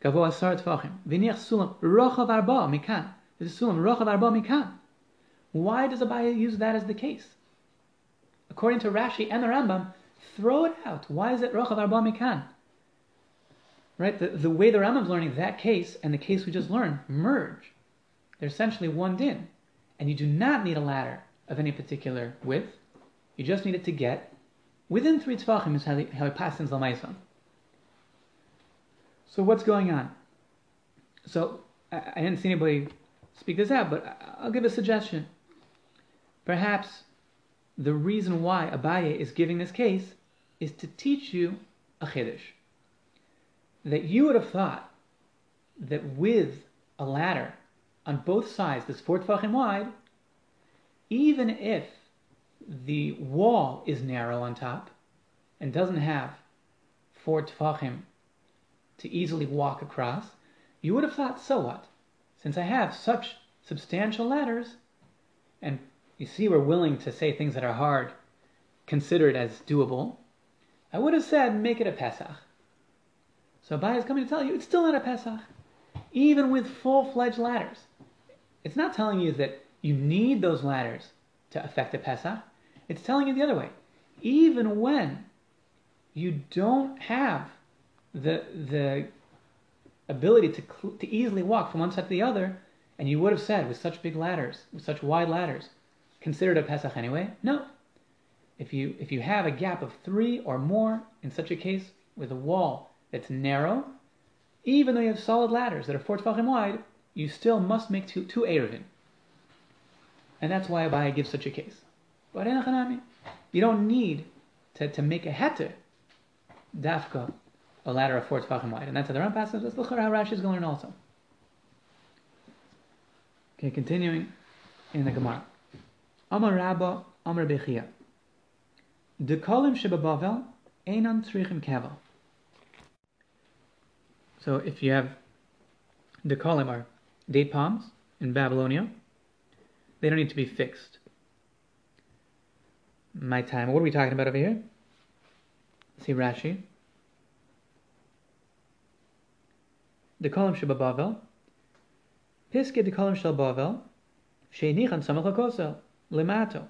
gavo asar tefachim, v'niach sulam rochav arba mikan. This is sulam rochav arba mikan. Why does Abaye use that as the case? According to Rashi and the Rambam, throw it out. Why is it rochav arba mikan? Right? The, the way the Rambam's learning that case and the case we just learned merge. They're essentially one din. And you do not need a ladder of any particular width. You just need it to get within three tefachim is how he, passes Lamaisa. So what's going on? So I, I didn't see anybody speak this out, but I'll give a suggestion. Perhaps the reason why Abaye is giving this case is to teach you a chiddush. That you would have thought that with a ladder on both sides, this four tefachim wide, even if the wall is narrow on top and doesn't have four tefachim to easily walk across, you would have thought, so what? Since I have such substantial ladders, and you see we're willing to say things that are hard, consider it as doable, I would have said, make it a Pesach. So Abaye is coming to tell you, it's still not a Pesach. Even with full-fledged ladders. It's not telling you that you need those ladders to affect a Pesach. It's telling you the other way. Even when you don't have the the ability to to easily walk from one side to the other, and you would have said with such big ladders, with such wide ladders, considered a Pesach anyway. No. If you if you have a gap of three or more in such a case with a wall that's narrow, even though you have solid ladders that are four tefachim wide, you still must make two two eruvin. And that's why Abaye gives such a case. You don't need to, to make a heter dafka a ladder of four tefachim wide, and that's how the Ram passes. That's how Rashi is going to learn also. Okay, continuing in the Gemara. Amar Rabba, Amar Bechia. De kolim shebabavel einan tzrichim kevel. So if you have the kolim are date palms in Babylonia, they don't need to be fixed. My time. What are we talking about over here? see Rashi. The kolim shebabavel. Piske the kolim shel bavel. Sheinichan samach hakosel lemato.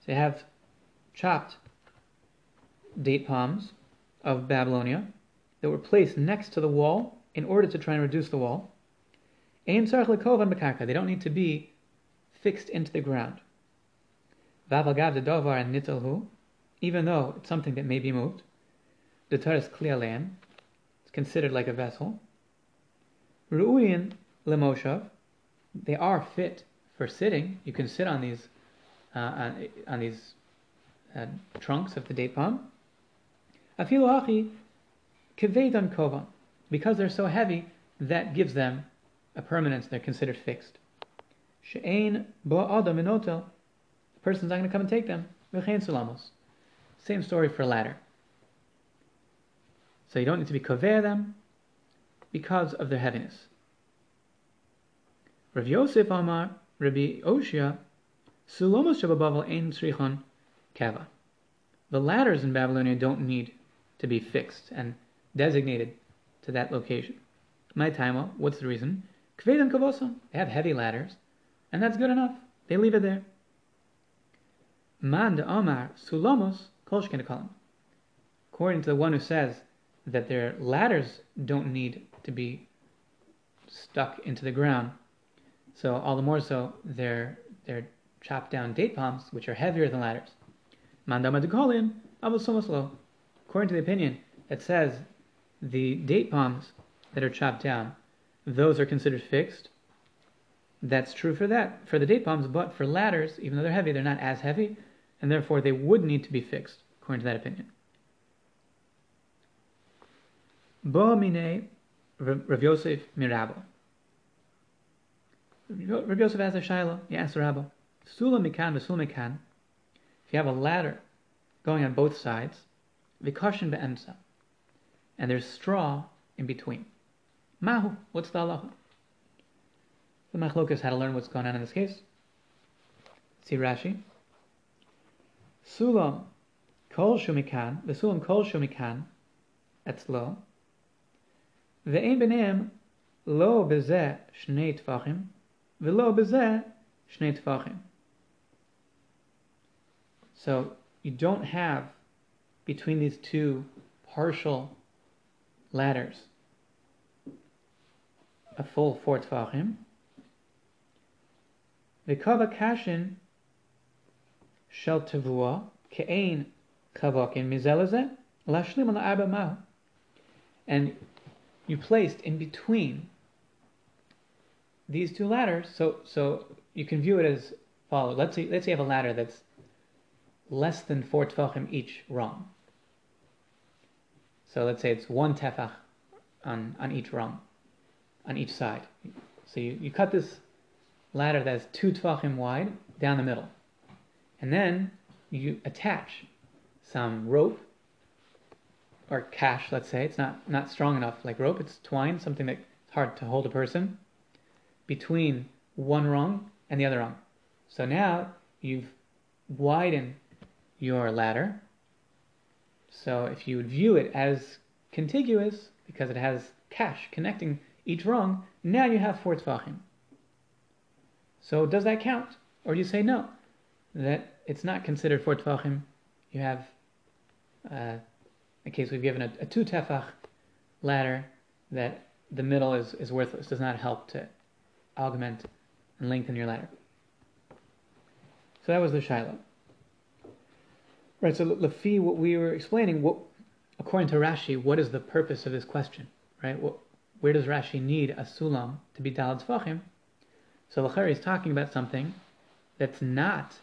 So you have chopped date palms of Babylonia that were placed next to the wall in order to try and reduce the wall. They don't need to be fixed into the ground. Vavalgav the dovar and nitalhu, even though it's something that may be moved. The taras klialean, it's considered like a vessel. Ru'uyin lemoshav, they are fit for sitting. You can sit on these uh, on, on, these uh, trunks of the date palm. Afilu achi kevedan kovan, because they're so heavy, that gives them a permanence. They're considered fixed. She'ein bo adam the person's not going to come and take them. Same story for ladder. So you don't need to be kover them because of their heaviness. Rav Yosef Amar, Rabbi Oshia, Sulomos Shababavel Ein Srichon Kava. The ladders in Babylonia don't need to be fixed and designated to that location. My time, what's the reason? Kvedan Kavosa. They have heavy ladders and that's good enough. They leave it there. Man de Omar Sulamos Kolshkin According to the one who says that their ladders don't need to be stuck into the ground, so all the more so their their chopped down date palms, which are heavier than ladders. Mandama de Kolin Abusomoslo. According to the opinion that says the date palms that are chopped down, those are considered fixed that's true for that, for the date palms, but for ladders, even though they're heavy, they're not as heavy, and therefore they would need to be fixed, according to that opinion. Bo mine Rav Yosef mirabo. Rav Yosef asks a shaila, he asks the rabbi, Sula mikan v'sul mikan, if you have a ladder going on both sides, vikashin be'emsa, and there's straw in between. Mahu, what's the halacha? The machlokas had to learn what's going on in this case. See Rashi. Sulam kol shumikan, v'sulam kol shumikan, etzlo, b'neim lo b'zeh shnei tfachim, v'lo b'zeh shnei tfachim. So you don't have between these two partial ladders a full four tfachim. V'kava kashin shel tavua ke'ein kavakin mizelazeh lashlim ma'u. And you placed in between these two ladders, so so you can view it as follows. Let's say let's say you have a ladder that's less than four tefachim each rung. So let's say it's one tefach on, on each rung, on each side. So you, you cut this ladder that's two tefachim wide down the middle. And then you attach some rope or kash, let's say. It's not, not strong enough like rope, it's twine, something that's hard to hold a person, between one rung and the other rung. So now you've widened your ladder. So if you would view it as contiguous, because it has kash connecting each rung, now you have four tefachim. So does that count? Or do you say no? That it's not considered four tefachim. You have, uh, in case we've given a, a two tefach ladder, that the middle is, is worthless, does not help to augment and lengthen your ladder. So that was the shaila. Right, so Lafi, what we were explaining, what according to Rashi, what is the purpose of this question? Right? What, where does Rashi need a sulam to be dalad fachim? So Lachari is talking about something that's not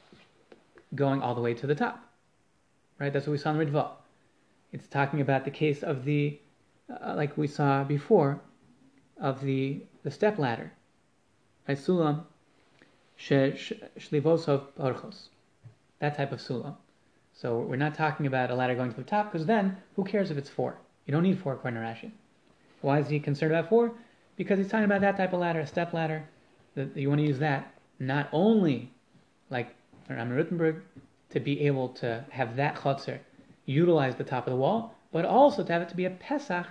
going all the way to the top. Right? That's what we saw in Ritva. It's talking about the case of the, uh, like we saw before, of the the step ladder. Right? Sulam shlivosov parchos. That type of sulam. So we're not talking about a ladder going to the top, because then who cares if it's four? You don't need four according to Rashi. Why is he concerned about four? Because he's talking about that type of ladder, a step ladder. That you want to use that not only like Raman Rittenberg to be able to have that chotzer utilize the top of the wall, but also to have it to be a pesach,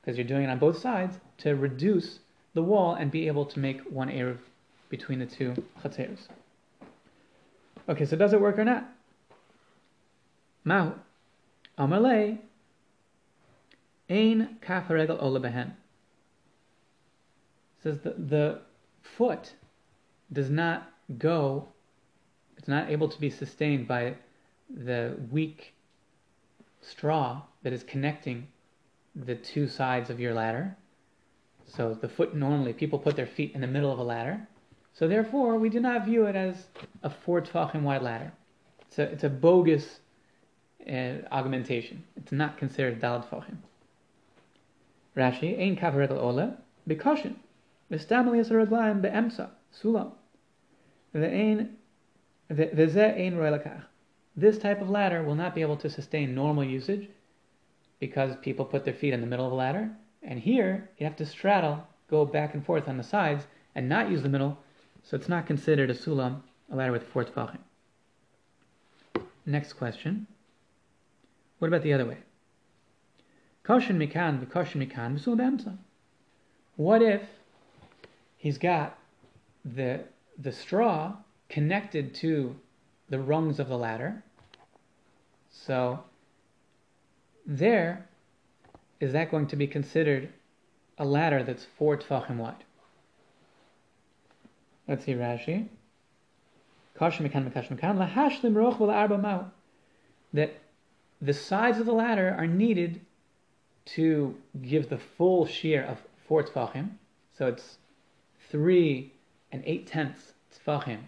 because you're doing it on both sides, to reduce the wall and be able to make one eruv between the two chotzeros. Okay, so does it work or not? Mahu. Amalei. Ein kaf regel ola behen. Says the, the foot does not go, not able to be sustained by the weak straw that is connecting the two sides of your ladder. So the foot normally, people put their feet in the middle of a ladder. So therefore, we do not view it as a four tefachim wide ladder. It's a, it's a bogus uh, augmentation. It's not considered dalad fochim. Rashi, ein kavaregel ola, bekoshin, v'stam liyas raglayim be'emsa, sulam, ve'ein. This type of ladder will not be able to sustain normal usage because people put their feet in the middle of a ladder. And here, you have to straddle, go back and forth on the sides, and not use the middle, so it's not considered a sulam, a ladder with four tefachim. Next question. What about the other way? Koshin mikan v'koshin mikan v'sul. What if he's got the the straw connected to the rungs of the ladder? So there, is that going to be considered a ladder that's four tefachim wide? Let's see Rashi. That the sides of the ladder are needed to give the full shear of four tefachim. So it's three and eight tenths tefachim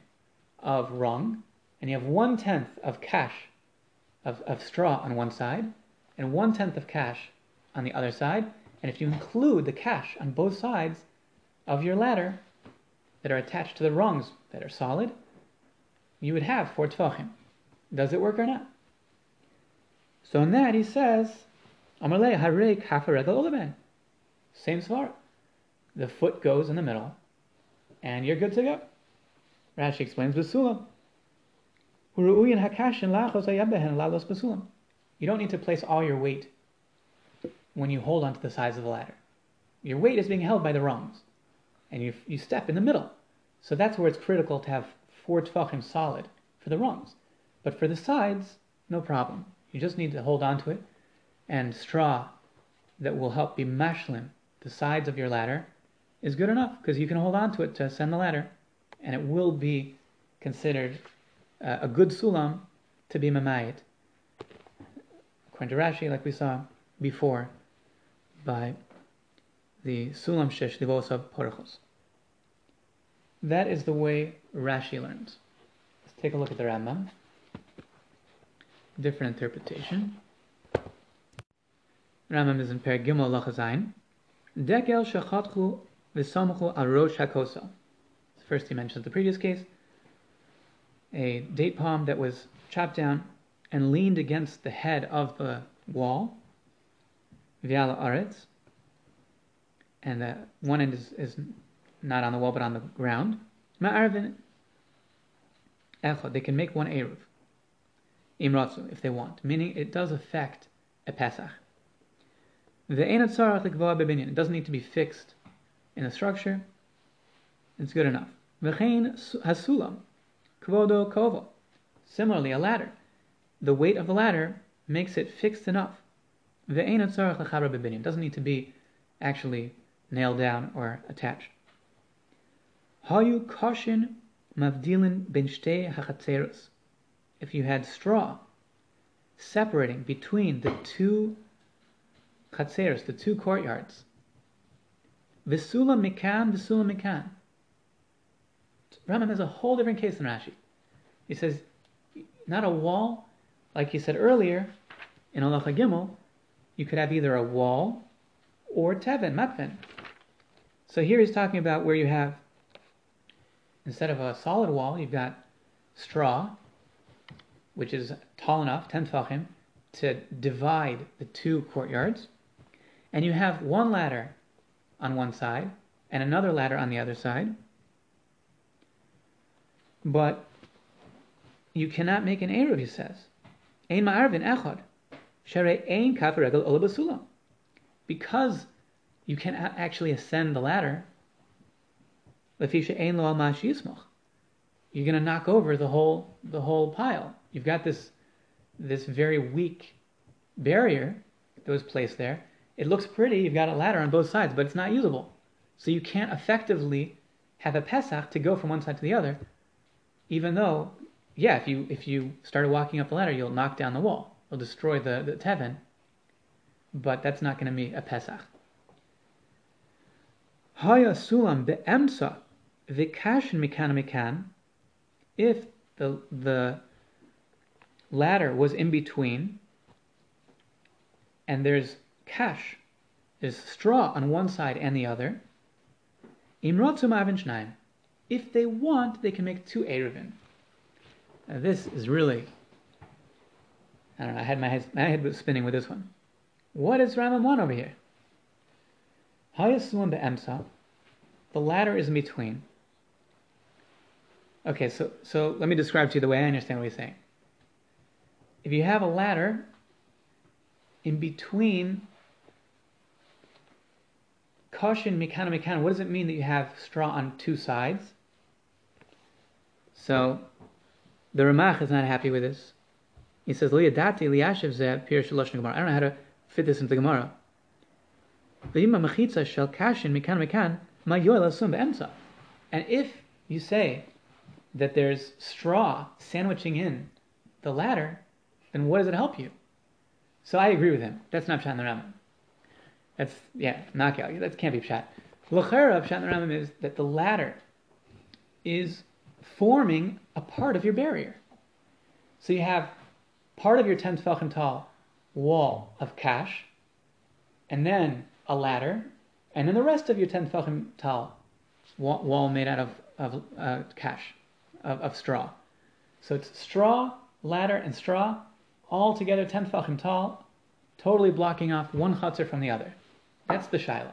of rung, and you have one tenth of kash of, of straw on one side, and one tenth of kash on the other side. And if you include the kash on both sides of your ladder that are attached to the rungs that are solid, you would have four tefachim. Does it work or not? So in that he says, Same svar. The foot goes in the middle, and you're good to go. Rashi explains with sulam. You don't need to place all your weight when you hold onto the sides of the ladder. Your weight is being held by the rungs, and you, you step in the middle. So that's where it's critical to have four tefachim solid for the rungs. But for the sides, no problem. You just need to hold onto it, and straw that will help be mashlim the sides of your ladder is good enough because you can hold on to it to ascend the ladder, and it will be considered uh, a good sulam to be mamayit. According to Rashi, like we saw before, by the sulam shesh livosav porachos. That is the way Rashi learns. Let's take a look at the Rambam. Different interpretation. Rambam is in Per Gimel Lachazayin. Dekel shachatchu v'samchu arosh hakosa. First he mentions the previous case. A date palm that was chopped down and leaned against the head of the wall. Viala aretz. And the one end is, is not on the wall but on the ground. Ma'arvin echad. They can make one eruv. Imratzu, if they want. Meaning it does affect a Pesach. It doesn't need to be fixed in a structure. It's good enough. Hasulam, kvodo kovo. Similarly, a ladder. The weight of the ladder makes it fixed enough. It doesn't need to be actually nailed down or attached. Hayu koshin mavdilin ben shtei If you had straw separating between the two chatzeros, the two courtyards. Visula mikan, visula mikan. Rambam has a whole different case than Rashi. He says, not a wall, like he said earlier in Allah Gimel, you could have either a wall or teven, matven. So here he's talking about where you have, instead of a solid wall, you've got straw, which is tall enough, 10 tfachim, to divide the two courtyards and you have one ladder on one side and another ladder on the other side, but you cannot make an Eruv, he says. Ein ma'arvin echad. Shere ein kaf regel Because you can actually ascend the ladder, lefisha ein lo al You're going to knock over the whole the whole pile. You've got this this very weak barrier that was placed there, it looks pretty, you've got a ladder on both sides, but it's not usable. So you can't effectively have a Pesach to go from one side to the other, even though, yeah, if you if you started walking up the ladder, you'll knock down the wall. You'll destroy the, the Teven, but that's not going to be a Pesach. Haya sulam be'emsa v'kashin mikan mikan, if the, the ladder was in between, and there's kash there's straw on one side and the other. If they want, they can make two eruvin. Now this is really, I don't know, I had my head, my head was spinning with this one. What is Rambam want over here? Hayasulam be'emsa, the ladder is in between. Okay, so, so let me describe to you the way I understand what he's saying. If you have a ladder in between Caution, mikana, mikana, what does it mean that you have straw on two sides? So, the Ramach is not happy with this. He says, Liyadati liyashiv zeh. I don't know how to fit this into the Gemara. V'yima mechitza shel kashin mikan mikan ma asum. And if you say that there's straw sandwiching in the ladder, then what does it help you? So I agree with him. That's not Pshat the Rambam. That's yeah, knockout. That can't be pshat. L'chera pshat Rambam is that the ladder is forming a part of your barrier. So you have part of your ten tefachim tall wall of kash, and then a ladder, and then the rest of your ten tefachim tall wall made out of of uh, kash, of, of straw. So it's straw, ladder, and straw all together ten tefachim tall, totally blocking off one chutzner from the other. That's the shaila.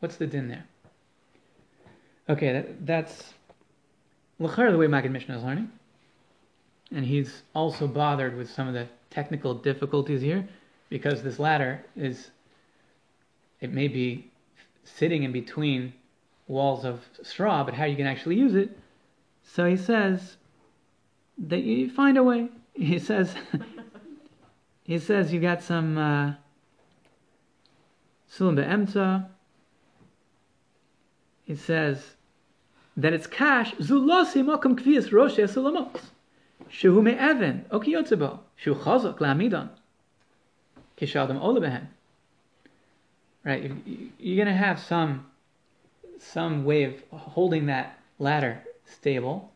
What's the din there? Okay, that, that's L'char the way Maggid Mishnah is learning. and he's also bothered with some of the technical difficulties here because this ladder is, it may be sitting in between walls of straw, but how you can actually use it. So he says that you find a way. He says, he says you got some uh, sulam be'emta. He says that it's kash zulasi makom kvias roshe sulamot. Shehu me'even okiyotzebo. Shehu chazak la'amidon. Kishadam olebehen. Right, you're going to have some some way of holding that ladder stable,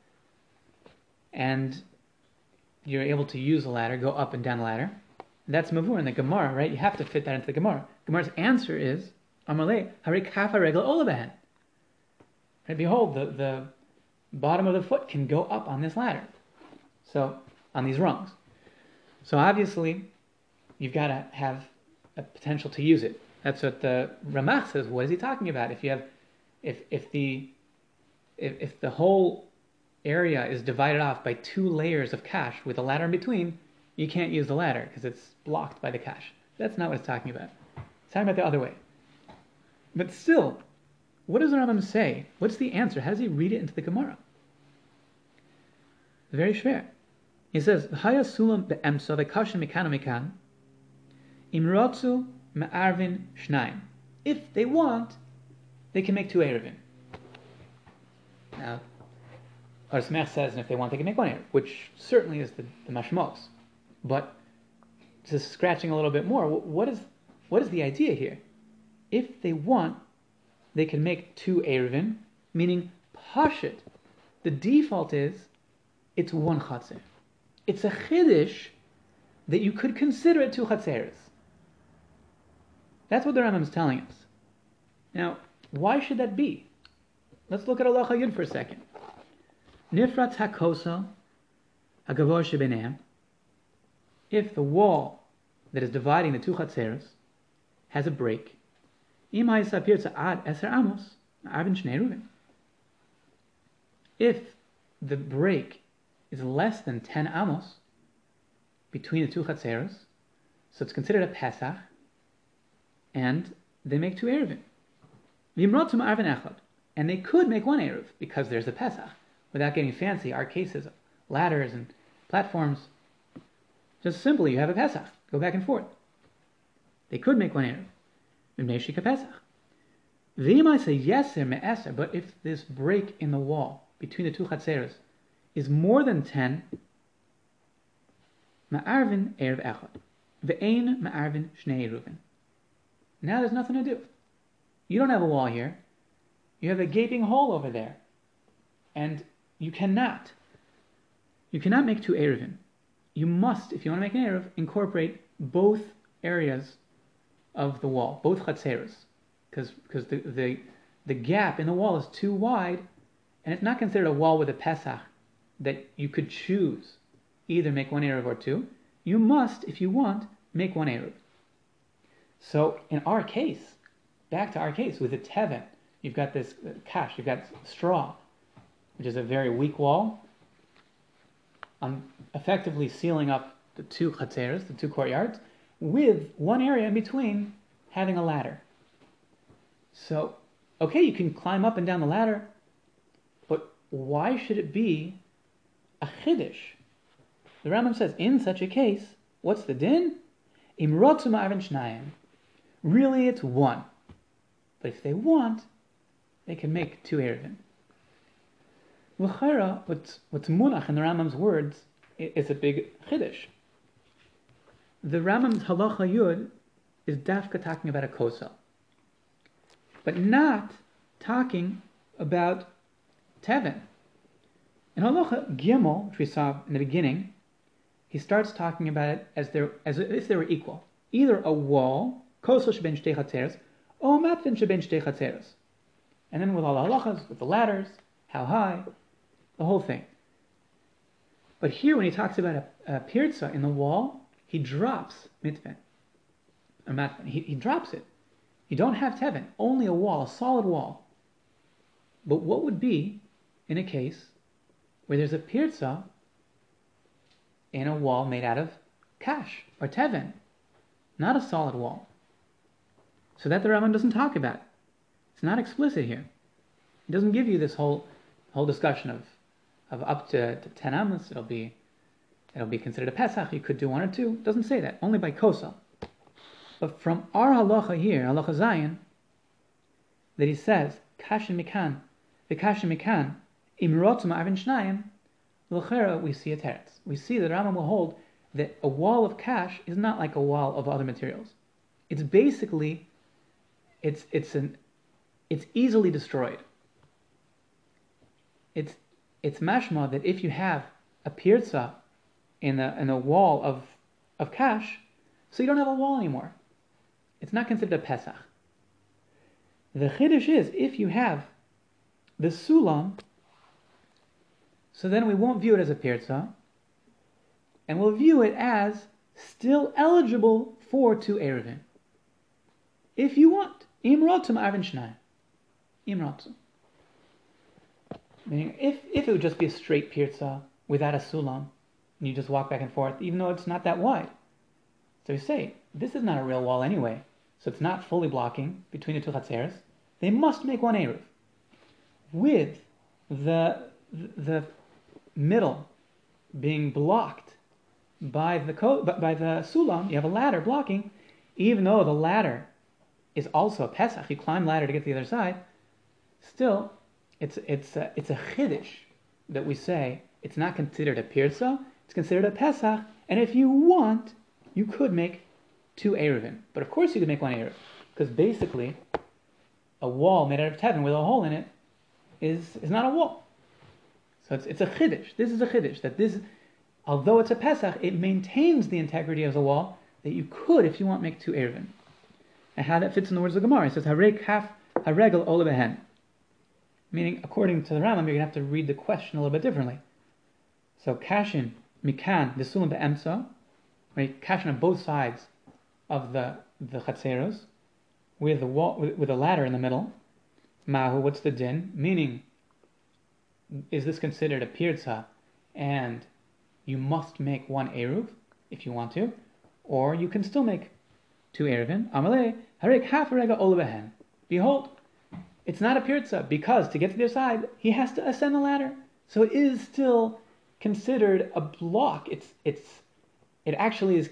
and you're able to use the ladder, go up and down the ladder. That's mavur in the Gemara, right? You have to fit that into the Gemara. Gemara's answer is Amalei harikafa regla olabehen. Right? Behold, the, the bottom of the foot can go up on this ladder. So on these rungs. So obviously, you've got to have a potential to use it. That's what the Ramach says. What is he talking about? If you have, if if the, if, if the whole area is divided off by two layers of kash with a ladder in between, you can't use the ladder because it's blocked by the kash. That's not what it's talking about. Talking about the other way. But still, what does the Rambam say? What's the answer? How does he read it into the Gemara? Very fair. He says, "Haya sulam be'emsa v'kashin mikan mikan imrotzu me'arvin shnaim." If they want, they can make two erevin. Now, Ohr Sameach says, and if they want, they can make one erev, which certainly is the, the mashmos. But just scratching a little bit more, what is what is the idea here? If they want, they can make two erevin, meaning pashit. The default is it's one chatzir. It's a chiddush that you could consider it two chatzeres. That's what the Rambam is telling us. Now, why should that be? Let's look at Allah Yud for a second. Nifrat hakosa hagavor shebenehem. If the wall that is dividing the two chatzeres has a break, If the break is less than 10 amos between the two chatzeros, so it's considered a Pesach, and they make two Erevin. Vimrotum Arvin Echad. And they could make one Erev because there's a Pesach. Without getting fancy, our cases, ladders and platforms, just simply you have a Pesach. Go back and forth. They could make one Erev. Vimai say yeser me'eser, but if this break in the wall between the two chatzeros is more than 10, ma'arvin erev echad. Ma'arvin shnei. Now there's nothing to do. You don't have a wall here. You have a gaping hole over there. And you cannot. You cannot make two eruvin. You must, if you want to make an eruv, incorporate both areas of the wall, both chatzeros. Because the, the, the gap in the wall is too wide, and it's not considered a wall with a pesach that you could choose either make one Erev or two, you must, if you want, make one Erev. So in our case, back to our case, with the Teven, you've got this uh, kash, you've got straw, which is a very weak wall. I'm effectively sealing up the two chatzeres, the two courtyards, with one area in between having a ladder. So, okay, you can climb up and down the ladder, but why should it be a chiddush. The Rambam says, in such a case, what's the din? Ma'avin shnayim. Really, it's one. But if they want, they can make two erevin. L'chayra, what's, what's munach in the Rambam's words is a big chiddush. The Rambam's halacha yud is dafka talking about a kosa, but not talking about tevin. In Halacha Gimel, which we saw in the beginning, he starts talking about it as, there, as if they were equal. Either a wall, kosel sheben shtei chatzeres, or matvin sheben shtei chatzeres. And then with all the halachas, with the ladders, how high, the whole thing. But here, when he talks about a, a pirza in the wall, he drops mitvin, or matvin. He, he drops it. You don't have tevin, only a wall, a solid wall. But what would be in a case where there's a pirza in a wall made out of kash or teven, not a solid wall. So that the Rambam doesn't talk about. It's not explicit here. It doesn't give you this whole whole discussion of of up to, to ten amos. It'll be it'll be considered a pesach. You could do one or two. It doesn't say that. Only by kosel. But from our halacha here, halacha zayin, that he says kashin mikan, the kashin mikan imrotzum avin shnayim, l'chera we see a teretz. We see that Rambam will hold that a wall of cash is not like a wall of other materials. It's basically it's it's an it's easily destroyed. It's it's mashma that if you have a pirza in a in a wall of of cash, so you don't have a wall anymore. It's not considered a pesach. The chiddush is if you have the sulam, so then we won't view it as a pirza, and we'll view it as still eligible for two eruvin. If you want, imrotum arvin shnayim. Imrotum. Meaning, if, if it would just be a straight pirza without a sulam, and you just walk back and forth, even though it's not that wide. So you say, this is not a real wall anyway, so it's not fully blocking between the two chatzeros. They must make one eruv. With the, the middle being blocked by the co- by the sulam, you have a ladder blocking, even though the ladder is also a pesach, you climb ladder to get to the other side, still, it's, it's, a, it's a chiddush that we say it's not considered a pirza, it's considered a pesach, and if you want, you could make two eruvin. But of course you could make one eruv, because basically, a wall made out of teven with a hole in it is, is not a wall. So it's, it's a chiddush. This is a chiddush, that this, although it's a pesach, it maintains the integrity of the wall that you could, if you want, make two eruvin. And how that fits in the words of the Gemara. It says, Harei kaf haregel olebehen. Meaning, according to the Rambam, you're going to have to read the question a little bit differently. So, kashin, mikan, v'sulam be'emsa, right? Kashin on both sides of the, the chatzeros, with the wall, with, with a ladder in the middle. Mahu, what's the din? Meaning, is this considered a pirza, and you must make one eruv if you want to, or you can still make two eruvin. Amalei harik half rega olebehen. Behold, it's not a pirza because to get to their side he has to ascend the ladder. So it is still considered a block. It's it's it actually is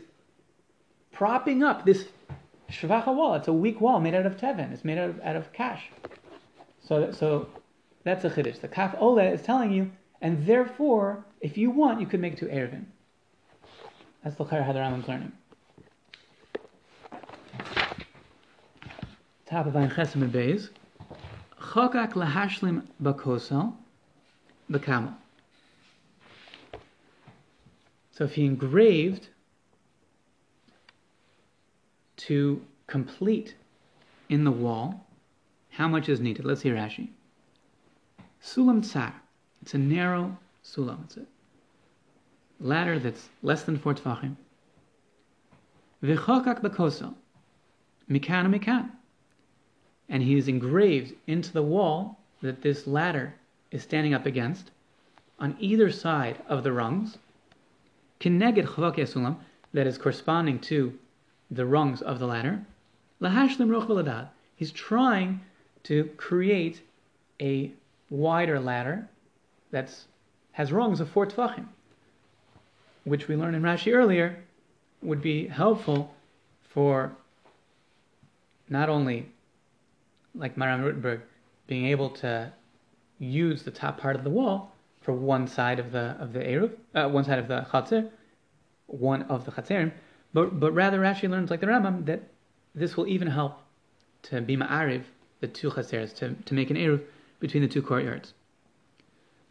propping up this shvacha wall. It's a weak wall made out of teven. It's made out of out of cash. So so that's a chiddush. The kaf ole is telling you, and therefore, if you want, you could make two eruvin. That's the how the Rambam's learning. top of Ein Chesem and Beis, Chokak lahashlim bakosel bekamel. So if he engraved to complete in the wall, how much is needed? Let's hear Rashi. Sulam tsar. It's a narrow sulam. It's a ladder that's less than four tefachim. V'chokak bakosel. Mikan mikan and he is engraved into the wall that this ladder is standing up against on either side of the rungs, kineged chavak sulam, that is corresponding to the rungs of the ladder, lahashlim roch He's trying to create a wider ladder that has rungs of four tefachim, which we learned in Rashi earlier would be helpful for not only like Maharam Rothenburg, being able to use the top part of the wall for one side of the of the eruv, uh, one side of the chatzir, one of the chatzerim, but but rather Rashi learns like the Rambam that this will even help to be ma'ariv the two chatzeros to to make an eruv between the two courtyards.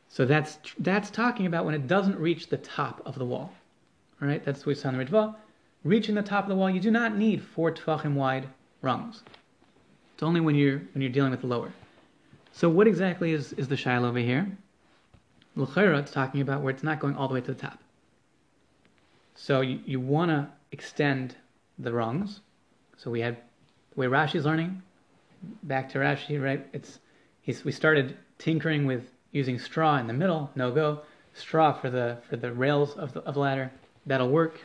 So that's that's talking about when it doesn't reach the top of the wall. right? that's what we saw in the Ritva. Reaching the top of the wall, you do not need four tefachim wide rungs. It's only when you're when you're dealing with the lower. So what exactly is, is the shaila over here? L'chera, it's talking about where it's not going all the way to the top. So you, you want to extend the rungs. So we had the way Rashi's learning. Back to Rashi, right? It's he's, we started tinkering with using straw in the middle, no go. straw for the for the rails of the, of the ladder. That'll work.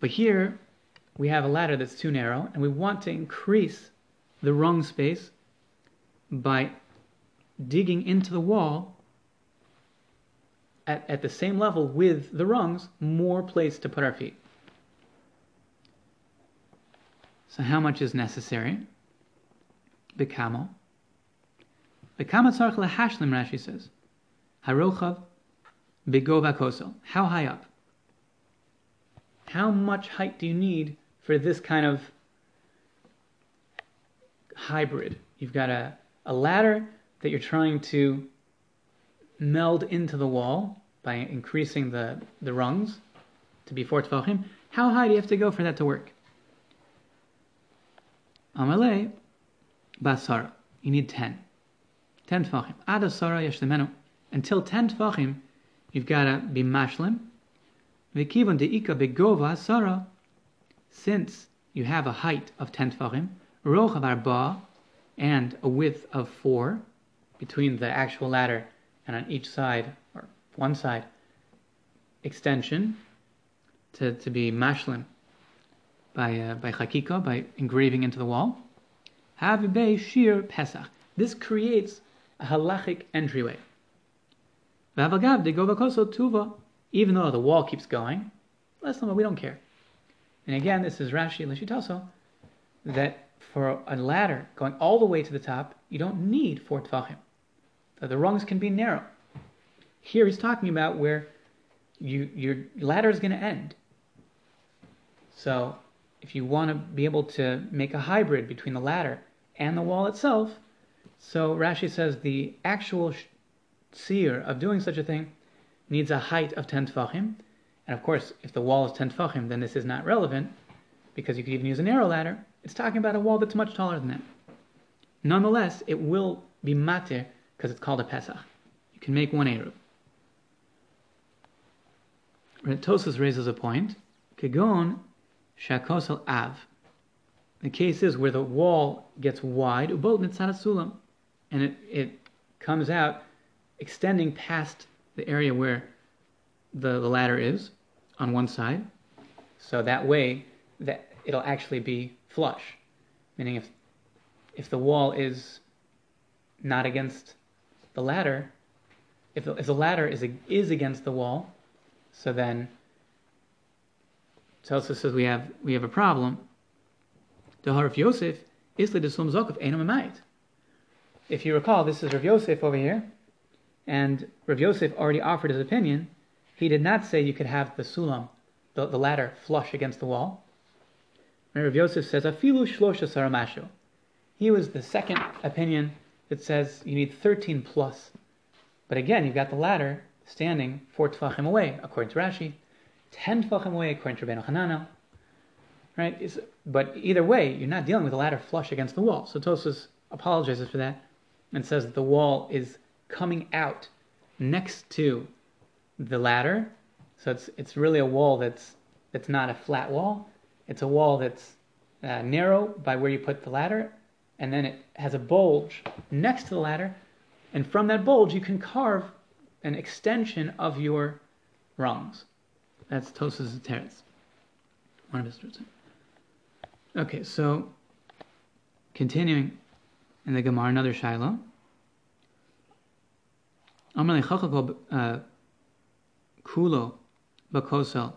But here we have a ladder that's too narrow, and we want to increase the rung space by digging into the wall at, at the same level with the rungs, more place to put our feet. So how much is necessary? Bekamo. Bekamo tzarch lehashlim, Rashi says. Harochav begova kosel. How high up? How much height do you need for this kind of hybrid? You've got a, a ladder that you're trying to meld into the wall by increasing the, the rungs to be four tefachim. How high do you have to go for that to work? Amalei basara. You need ten. Ten tefachim. Ad asara yeshlemenu. Until ten tefachim, you've got to be mashlim. V'kivon deika begova asara. Since you have a height of ten tefachim, rochav arba, and a width of four between the actual ladder and on each side, or one side, extension to, to be mashlim by uh, by chakika, by engraving into the wall. Havibei shir pesach. This creates a halachic entryway. Vavagav de govakoso tuva. Even though the wall keeps going, let's know we don't care. And again, this is Rashi Lishitaso, that for a ladder going all the way to the top, you don't need four tefachim. The rungs can be narrow. Here he's talking about where you, your ladder is going to end. So if you want to be able to make a hybrid between the ladder and the wall itself, so Rashi says the actual seer of doing such a thing needs a height of 10 tefachim. And of course, if the wall is 10 tefachim, then this is not relevant because you could even use a narrow ladder. It's talking about a wall that's much taller than that. Nonetheless, it will be matir because it's called a Pesach. You can make one Eruv. Tosfos raises a point. Kegon shakosel av. The case is where the wall gets wide, ubot sulam, and it, it comes out extending past the area where the, the ladder is on one side. So that way that it'll actually be flush. Meaning if if the wall is not against the ladder, if the, if the ladder is is against the wall, so then Telsa says we have we have a problem. The Yosef is the Desum Zokov If you recall, this is Rav Yosef over here, and Rav Yosef already offered his opinion. He did not say you could have the sulam, the, the ladder, flush against the wall. And Rav Yosef says afilu shlosha saramashu. He was the second opinion that says you need 13 plus. But again, you've got the ladder standing four tefachim away, according to Rashi, 10 tefachim away, according to Rabbeinu Hananel. Right? It's, but either way, you're not dealing with a ladder flush against the wall. So Tosfos apologizes for that and says that the wall is coming out next to the ladder. So it's it's really a wall that's that's not a flat wall. It's a wall that's uh, narrow by where you put the ladder, and then it has a bulge next to the ladder, and from that bulge you can carve an extension of your rungs. That's Tosfos Teretz. One of his Okay, so continuing in the Gemara, another Shaila. Uh, kulo bakosel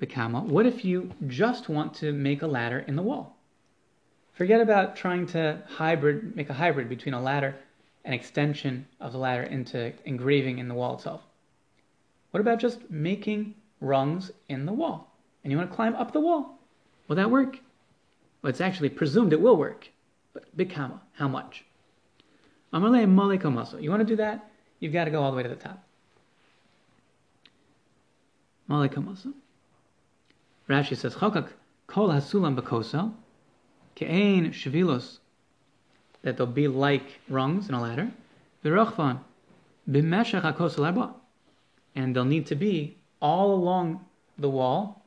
bekama. What if you just want to make a ladder in the wall? Forget about trying to hybrid, make a hybrid between a ladder and extension of the ladder into engraving in the wall itself. What about just making rungs in the wall? And you want to climb up the wall? Will that work? Well, it's actually presumed it will work. But big comma, how much? You want to do that? You've got to go all the way to the top. Malikamosa. Rashi says, Chokak kol hasulam ke'ein shavilos, that they'll be like rungs in a ladder, v'rochvan, b'meshach arba, and they'll need to be all along the wall,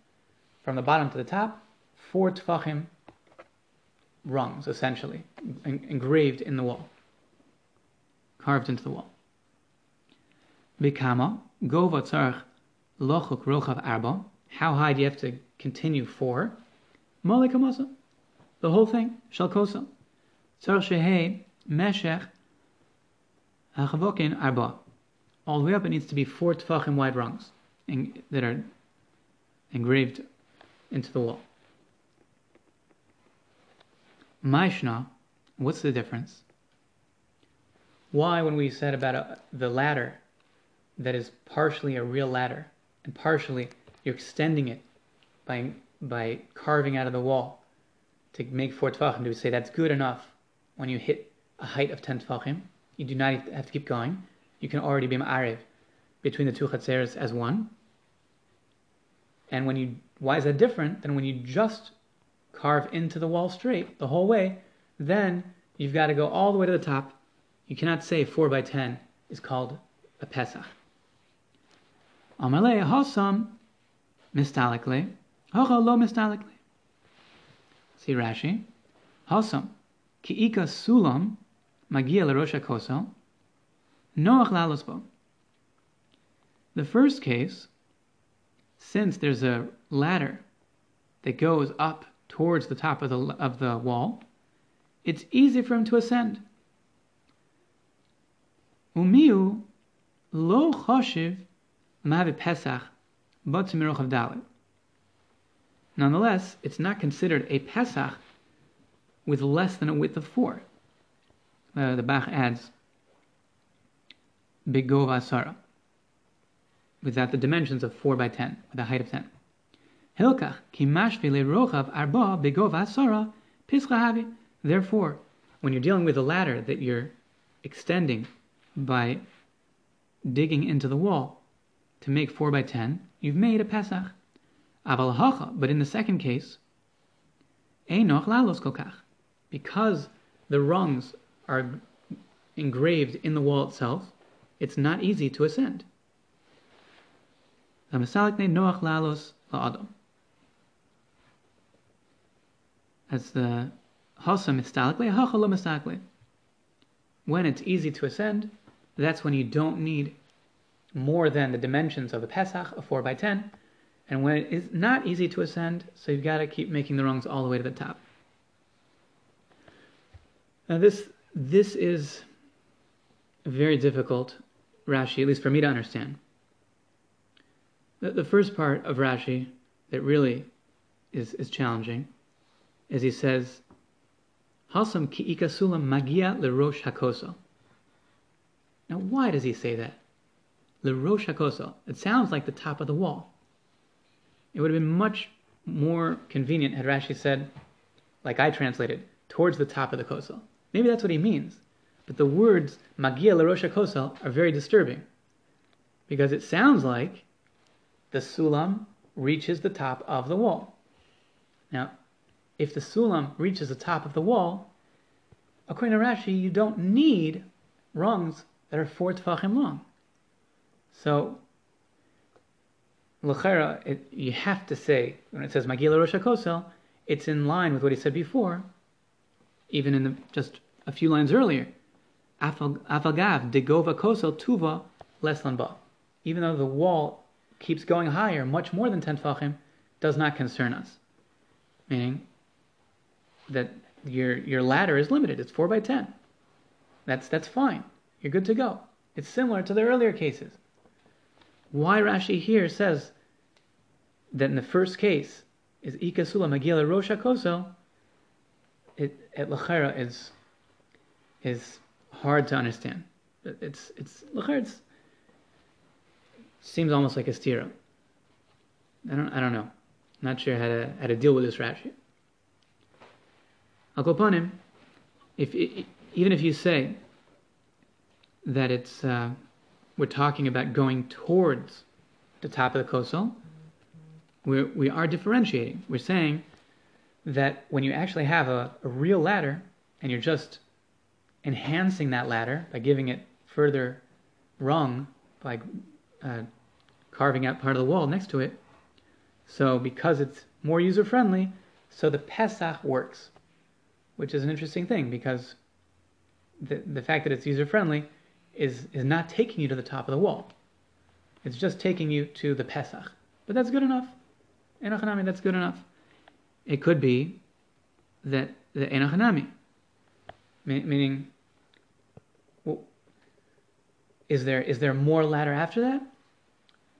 from the bottom to the top, four tfachim rungs, essentially, engraved in the wall, carved into the wall. Bikama, gova tzarch lochuk rochav arba. How high do you have to continue for? Malikamasa. The whole thing. Shalkosa. Tzarch shehei meshech hachavokin arba. All the way up, it needs to be four tefachim wide rungs that are engraved into the wall. Maishna, what's the difference? Why, when we said about a, the ladder that is partially a real ladder and partially you're extending it by by carving out of the wall to make four tefachim, we say that's good enough when you hit a height of ten tefachim? You do not have to keep going. You can already be ma'ariv between the two chatzeros as one. And when you, why is that different than when you just carve into the wall straight the whole way? Then you've got to go all the way to the top you cannot say 4 by 10 is called a Pesach. Amalei Hosam mistalikle, Hocha lo. See Rashi. Hosam kiika sulam magia l'rosh kosel noach lalosbo. The first case, since there's a ladder that goes up towards the top of the of the wall, it's easy for him to ascend. Umiu lo choshev mavi pesach but mirochav dalit. Nonetheless, it's not considered a pesach with less than a width of four. Uh, the Bach adds bigova sara without the dimensions of four by ten, with a height of ten. Hilkach kimashvi rochav arba bigova sara pischa Therefore, when you're dealing with a ladder that you're extending by digging into the wall to make 4 by 10, you've made a Pesach. But in the second case, Einoch lalos kolkach. Because the rungs are engraved in the wall itself, it's not easy to ascend. noach lalos la'adam. As the hasa mistalekle. When it's easy to ascend, that's when you don't need more than the dimensions of a Pesach, a 4 by 10 and when it is not easy to ascend, so you've got to keep making the rungs all the way to the top. Now this this is very difficult, Rashi, at least for me to understand. The, the first part of Rashi that really is, is challenging is he says, Hasam ki ikasulam magia lerosh hakoso. Now, why does he say that? Le Rosh HaKosel. It sounds like the top of the wall. It would have been much more convenient had Rashi said, like I translated, towards the top of the kosel. Maybe that's what he means. But the words Magia Le Rosh HaKosel are very disturbing. Because it sounds like the sulam reaches the top of the wall. Now, if the sulam reaches the top of the wall, according to Rashi, you don't need rungs that are four tefachim long. So, l'chera, you have to say when it says Magila Rosh Kosel, it's in line with what he said before, even in the, just a few lines earlier. Afagav degova kosel tuva leslan ba. Even though the wall keeps going higher, much more than ten tefachim, does not concern us. Meaning that your your ladder is limited; it's four by ten. That's that's fine you're good to go. It's similar to the earlier cases. Why Rashi here says that in the first case is ikasula magila koso, it at lachera is is hard to understand. It's it's lachera seems almost like a stira. I don't I don't know. not sure how to how to deal with this Rashi. Al him. if even if you say that it's uh, we're talking about going towards the top of the kosel. We're, we are differentiating. We're saying that when you actually have a, a real ladder and you're just enhancing that ladder by giving it further rung by uh, carving out part of the wall next to it. So because it's more user friendly, so the Pesach works, which is an interesting thing because the the fact that it's user friendly is, is not taking you to the top of the wall. It's just taking you to the Pesach. But that's good enough. Enochanami, that's good enough. It could be that the Enochanami, meaning, well, is there is there more ladder after that?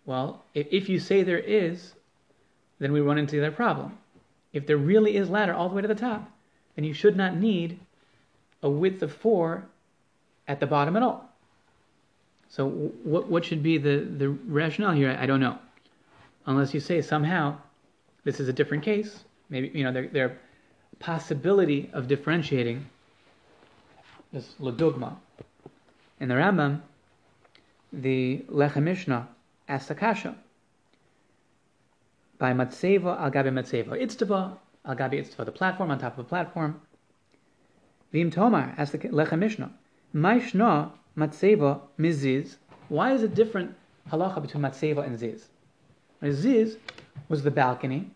Well, if, if you say there is, then we run into other problem. If there really is ladder all the way to the top, then you should not need a width of four at the bottom at all. So what what should be the, the rationale here? I, I don't know. Unless you say somehow this is a different case. Maybe you know there there possibility of differentiating this ladugma. In the Rambam, the Lechem Mishnah asks by Matseva al Gabi Matseva. Itztava al Gabi Itztava, the platform on top of a platform. Vim Tomar asks the Lechem Mishnah, Maishna Matseva Miziz. Why is it different halacha between Matseva and Ziz? Ziz was the balcony. In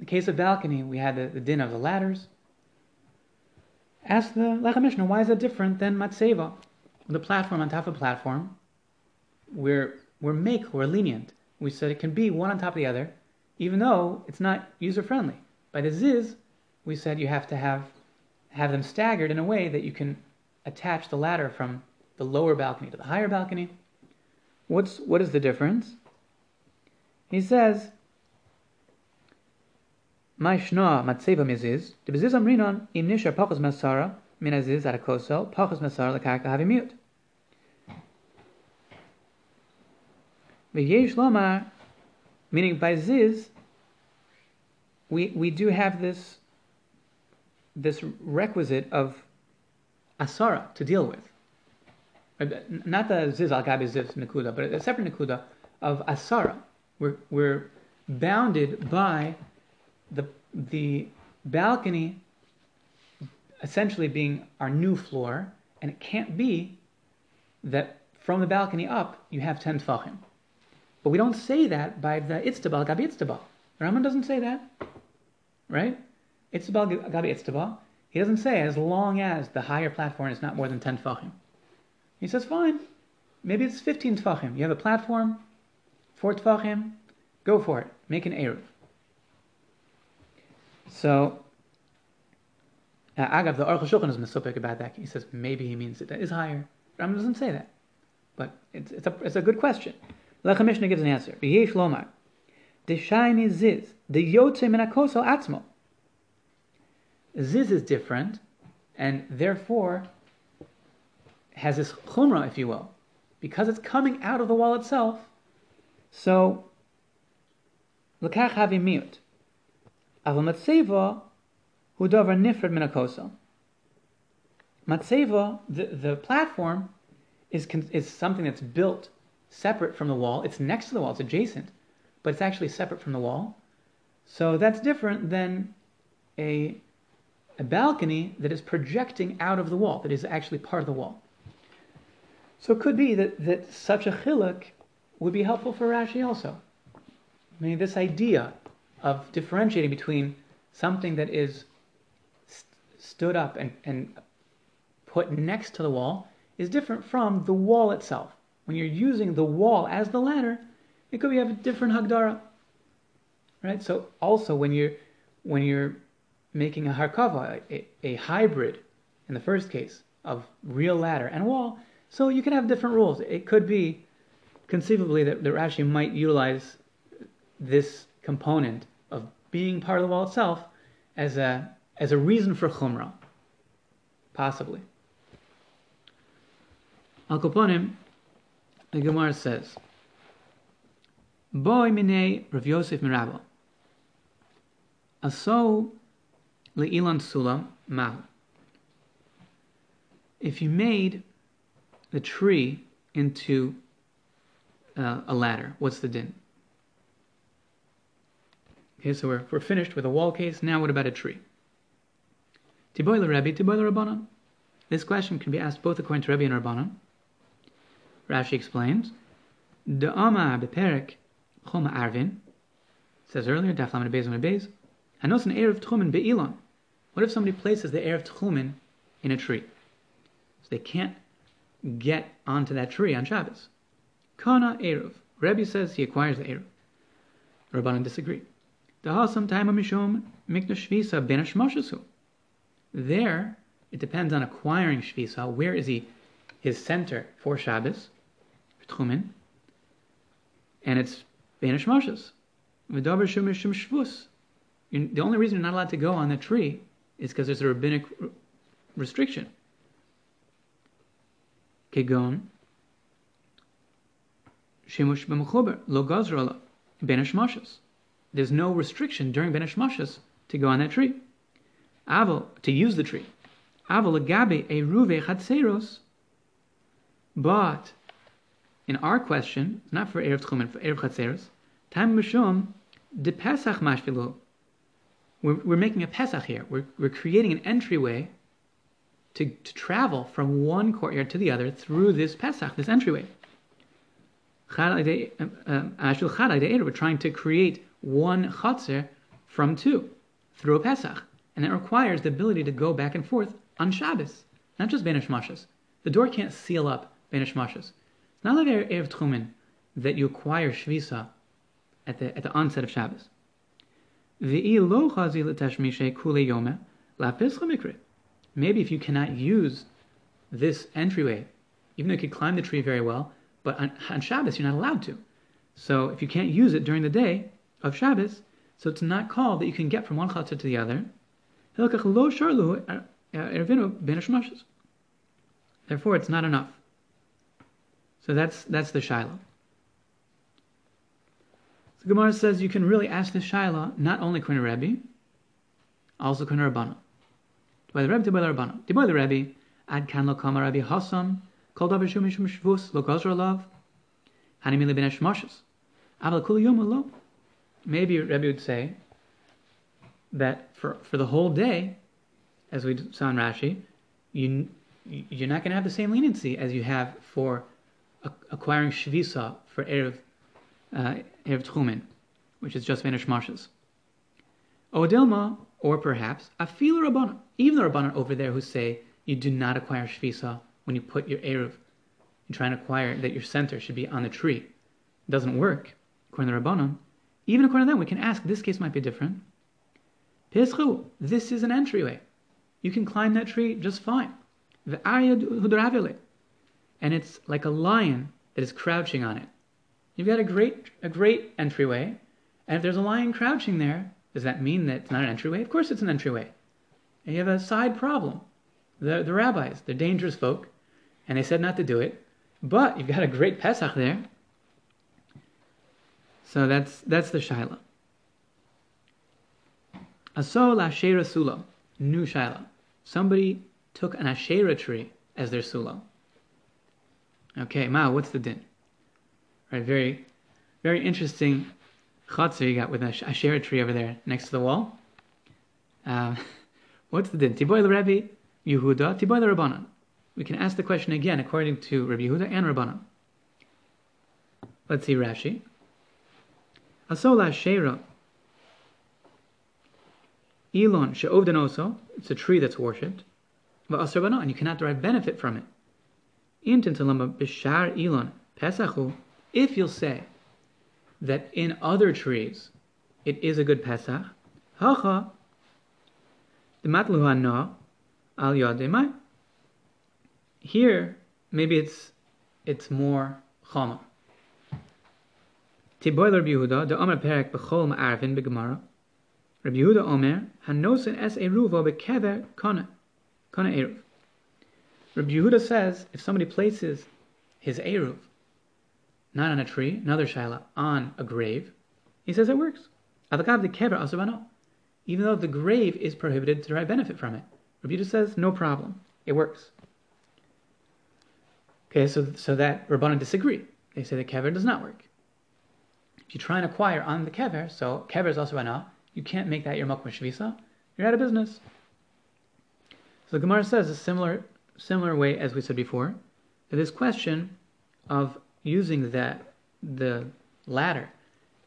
the case of balcony, we had the, the din of the ladders. Ask the Lechem Mishnah, why is it different than Matseva? The platform on top of platform, we're, we're make, we're lenient. We said it can be one on top of the other, even though it's not user friendly. By the Ziz, we said you have to have, have them staggered in a way that you can attach the ladder from the lower balcony to the higher balcony. What's what is the difference? He says, "My shna matseva miziz, amrinon im nishar masara min aziz masara lekarka havimut." Meaning by ziz, we we do have this this requisite of asara to deal with. Uh, not the ziz al gabi ziz nakuda, but a separate nakuda of asara. We're, we're bounded by the, the balcony essentially being our new floor, and it can't be that from the balcony up you have 10 tfachim. But we don't say that by the itztabal gabi itztabal. The Rambam doesn't say that, right? Itztabal gabi itztabal. He doesn't say as long as the higher platform is not more than 10 tfachim. He says, fine, maybe it's 15 tfachim. You have a platform, four tfachim, go for it. Make an Eruv. So, uh, Agav, the Aruch HaShulchan is misopik about that. He says maybe he means it is higher. Rambam doesn't say that. But it's, it's, a, it's a good question. Lechem Mishnah gives an answer. V'yesh lomar. Deshaini ziz. De yotze atzmo. Ziz is different, and therefore has this chumrah, if you will, because it's coming out of the wall itself. So, lekach havi miut. Aval matseva hu nifred minakosa. Matseva, the, the platform, is, is something that's built separate from the wall. It's next to the wall, it's adjacent, but it's actually separate from the wall. So that's different than a, a balcony that is projecting out of the wall, that is actually part of the wall. So it could be that, that such a chiluk would be helpful for Rashi also. I mean, this idea of differentiating between something that is st- stood up and, and put next to the wall is different from the wall itself. When you're using the wall as the ladder, it could be have a different hagdara. Right? So also when you're when you're making a harkava, a, a hybrid in the first case of real ladder and wall, so you can have different rules. It could be conceivably that, that Rashi might utilize this component of being part of the wall itself as a as a reason for chumrah, possibly. Al Koponim, the Gemara says, Boy minei Rav Yosef Mirabo. Aso le'ilan sulam mahu. If you made the tree into uh, a ladder. What's the din? Okay, so we're, we're finished with a wall case. Now, what about a tree? Tiboy Rabbi, Tiboy Rabbanon. This question can be asked both according to Rabbi and Rabbanon. Rashi explains, De Amar beperek choma arvin, says earlier, Daf Lamed Beis Lamed Beis, Hanos an Erev Tchumen be'ilon. What if somebody places the Erev Tchumen in a tree? So they can't get onto that tree on Shabbos. Kana Eruv. Rebbe says he acquires the Eruv. Rabbanan disagree. Dahasam time mishum mikdash shvisa ben hashmashasu. There, it depends on acquiring shvisa. Where is he? His center for Shabbos, Tchumen, and it's ben shvus. The only reason you're not allowed to go on the tree is because there's a rabbinic restriction. Shemush b'mechuber lo gazra ben hashmashas. There's no restriction during hashmashas to go on that tree. Aval to use the tree. Aval agabe eruve chatzeros. But in our question, not for erev tchumen, for erev chatzeros, time mishum de pesach mashvilu. We're, we're making a pesach here. We're, we're creating an entryway to, to travel from one courtyard to the other through this pesach, this entryway. Um, um, we're trying to create one chatzir from two through a Pesach. And it requires the ability to go back and forth on Shabbos, not just Benish Mashas. The door can't seal up Benish Mashas. It's not like Erev Tchumen that you acquire Shvisa at the, at the onset of Shabbos. Maybe if you cannot use this entryway, even though you could climb the tree very well, but on, on Shabbos, you're not allowed to. So if you can't use it during the day of Shabbos, so it's not called that you can get from one chatzah to the other. Uh, uh, Therefore, it's not enough. So that's that's the Shaila. So Gemara says you can really ask the Shaila not only Kuna Rebbe, also Kuna Rabbana. By the Rebbe, by the Rabbana. By the Rebbe, ad kan lo kama Rabbi Hasan Kol davar shu mishum shvus lo gazra lav. Hani mili ben hashmashas. Aval kul yom lo. Maybe Rebbe would say that for, for the whole day, as we saw in Rashi, you, you're not going to have the same leniency as you have for acquiring shvisa for Erev, uh, Erev Tchumen, which is just Vanish Marshes. Odilma, or perhaps, Afilu Rabbana, even the Rabbana over there who say you do not acquire shvisa when you put your Eruv, you try and acquire that your center should be on the tree. It doesn't work, according to the Rabbanon. Even according to them, we can ask, this case might be different. Peschu, this is an entryway. You can climb that tree just fine. And it's like a lion that is crouching on it. You've got a great, a great entryway, and if there's a lion crouching there, does that mean that it's not an entryway? Of course it's an entryway. And you have a side problem. The, the rabbis, they're dangerous folk and they said not to do it. But you've got a great Pesach there. So that's that's the Shaila. Aso la Shera Sula, new Shaila. Somebody took an Ashera tree as their Sula. Okay, Ma, what's the din? Right, very, very interesting chatzah you got with a Ashera tree over there next to the wall. Uh, what's the din? Tiboy the Rebbe, Yehuda, Tiboy the Rabbanan we can ask the question again according to Rabbi Yehuda and Rabbanan. Let's see Rashi. Asola Sheira. Elon She'ovdanoso, it's a tree that's worshipped. Va'asarbana, and you cannot derive benefit from it. Intintalama Bishar Elon Pesachu, if you'll say that in other trees it is a good Pesach, Hacha, the Matluha al Yademai. Here, maybe it's it's more chama. Rabbi Yehuda, the Omer Perek b'chol ma'arvin b'gemara. Rabbi Yehuda Omer, hanosin es eruvo bekever kona, kona eruv. Rabbi Yehuda says, if somebody places his eruv, not on a tree, another shaila, on a grave, he says it works. Even though the grave is prohibited to derive benefit from it. Rabbi says, no problem. It works. Okay, so, so that Rabbanan disagree. They say the kever does not work. If you try and acquire on the kever, so kever is also ana, you can't make that your mokma shvisa, you're out of business. So Gemara says a similar similar way as we said before, that this question of using that the ladder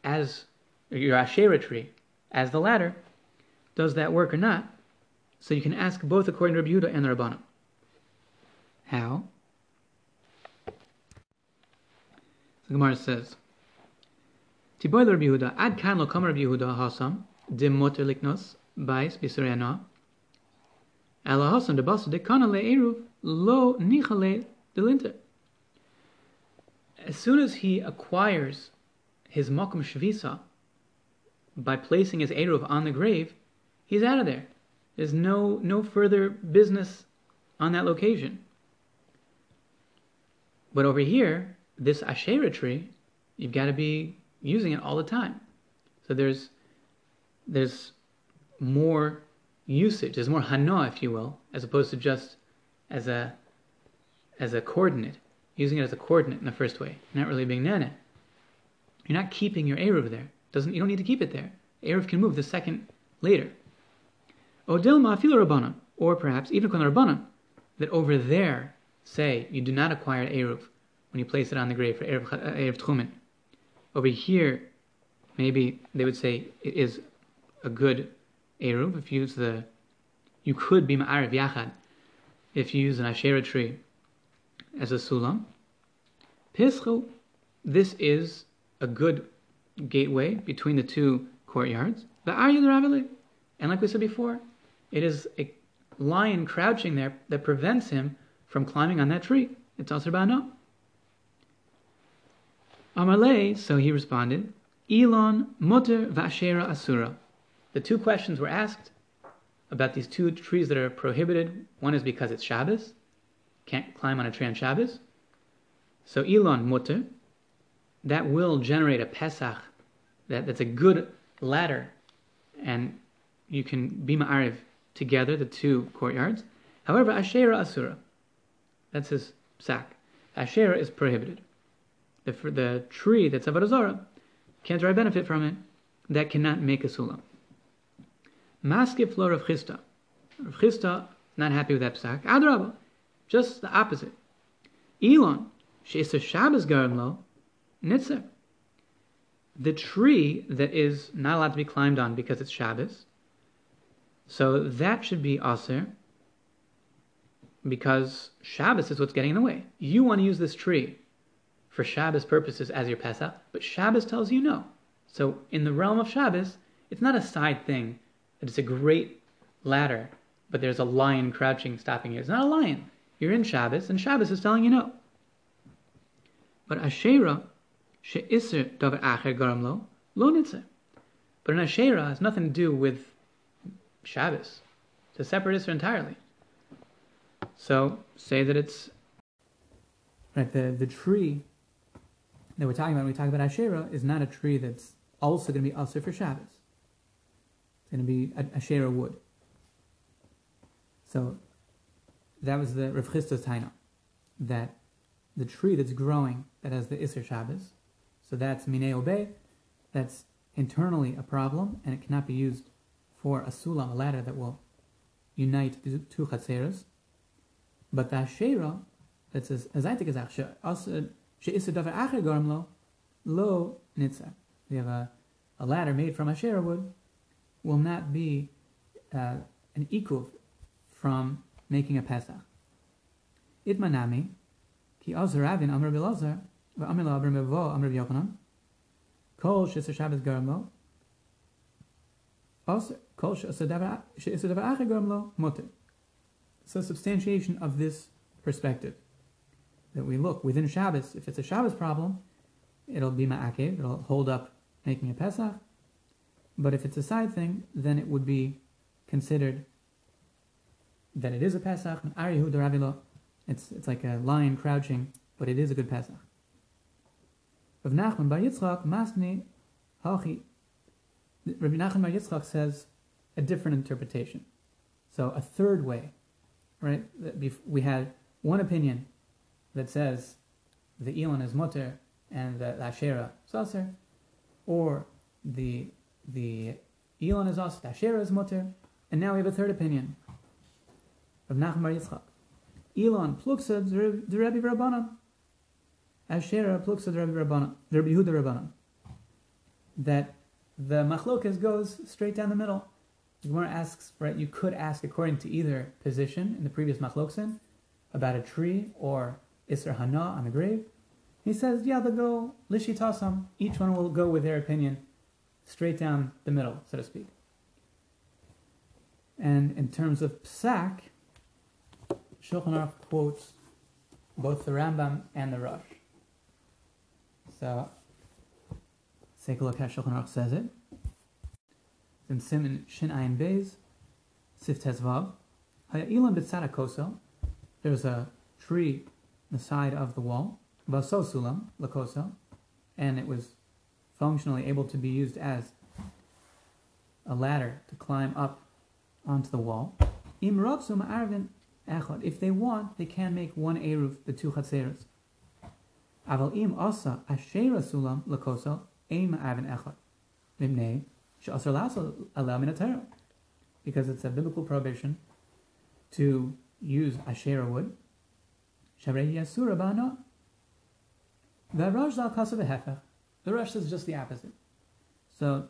as your Asherah tree as the ladder, does that work or not? So you can ask both according to Rabbi and the Rabbanim. How? The Gemara says, Tiboy Rabbi Yehuda, ad kan lo kam Rabbi Yehuda hasam, dim moter liknos, bais bisurena, ala hasam de basa de kana le eruv, lo nichale delinter. As soon as he acquires his makom shvisa by placing his eruv on the grave, he's out of there. There's no no further business on that location. But over here, this Asherah tree, you've got to be using it all the time. So there's there's more usage, there's more hana, if you will, as opposed to just as a as a coordinate, using it as a coordinate in the first way, not really being nana. You're not keeping your eruv there. Doesn't you don't need to keep it there. Eruv can move the second later. Odilma afilu rabbanon, or perhaps even kon rabbanon, that over there say you do not acquire eruv when you place it on the grave for eruv, uh, eruv tchumen. Over here, maybe they would say it is a good eruv if you use the. You could be ma'ariv yachad if you use an asherah tree as a sulam. Pischu, this is a good gateway between the two courtyards. The Aryad And like we said before, it is a lion crouching there that prevents him from climbing on that tree. It's also no. Amalei, so he responded, Elon mutter vashera asura. The two questions were asked about these two trees that are prohibited. One is because it's Shabbos, can't climb on a tree on Shabbos. So Elon mutter, that will generate a Pesach, that, that's a good ladder, and you can be ma'ariv together, the two courtyards. However, Asherah Asura, that's his sack. Asherah is prohibited. The, the tree that's Avodah can't derive benefit from it, that cannot make a sulam. Maskif lo Rav Chisda. Rav Chisda not happy with that sack. Adraba, just the opposite. Elon, she's a Shabbos garden lo, nitzer. The tree that is not allowed to be climbed on because it's Shabbos so that should be aser because Shabbos is what's getting in the way. You want to use this tree for Shabbos purposes as your Pesach, but Shabbos tells you no. So in the realm of Shabbos, it's not a side thing it's a great ladder, but there's a lion crouching stopping you. It's not a lion. You're in Shabbos, and Shabbos is telling you no. But Asherah, she'isr davar acher garam lo, lo But an Asherah has nothing to do with Shabbos. It's a separate Isser entirely. So say that it's right. The the tree that we're talking about when we talk about Asherah is not a tree that's also going to be also for Shabbos. It's going to be Asherah wood. So that was the Rav Chisda's taina, that the tree that's growing that has the Isser Shabbos, so that's Minei Obey, that's internally a problem and it cannot be used for a sulam, a ladder that will unite the two chatzeros. But the Asherah, that says, as I gorm lo, lo nitzer. We have a, a ladder made from Asherah wood, will not be uh, an equal from making a Pesach. Itmanami, ki ozer avin amr bilazar, v'amr lo abr mevo amr b'yochanan, kol she'isa Shabbos gorm lo, also, so substantiation of this perspective that we look within Shabbos. If it's a Shabbos problem, it'll be ma'akev, it'll hold up making a Pesach. But if it's a side thing, then it would be considered that it is a Pesach. It's it's like a lion crouching, but it is a good Pesach. Rav Nachman bar Yitzchak, Masni Hachi. Rabbi Nachman bar Yitzchak says a different interpretation. So a third way, right? We had one opinion that says the Elon is mutter and the Asherah saser, or the the Elon is also the Asherah is mutter, and now we have a third opinion of Nachman Yitzchak. Elon pluksa the Rebbe Rabbanan. Asherah pluksa the Rebbe Yehuda Rabbanan. That the machlokas goes straight down the middle. The Gemara asks, right, you could ask according to either position in the previous machloksin about a tree or Isser Hana on the grave, He says, yeah, they'll go lishitasam. Each one will go with their opinion, straight down the middle, so to speak. And in terms of psak, Shulchan Aruch quotes both the Rambam and the Rosh. So, let's take a look how Shulchan Aruch says it. In Siman Shin Ayin Beis, Sif Tezvav, Haya'ilam B'tzara Koso, there's a tree the side of the wall, Vaso Sulam, Lakoso, and it was functionally able to be used as a ladder to climb up onto the wall. Im Ratzu Ma'arvin Echad. If they want, they can make one Eruv, the two Chatzeros. Aval im asa ashera sulam lakoso ein ma'avin echad. Mimnei she'asar lasal allow min Because it's a biblical prohibition to use ashera wood. Sharei yasura ba'ana. V'arash zal kasa v'hefech. The Rosh says just the opposite. So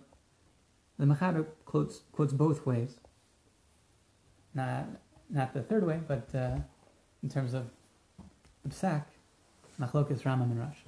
the Mechaber quotes, quotes both ways. Not, not the third way, but uh, in terms of psak, Machlokes Rambam and Rosh.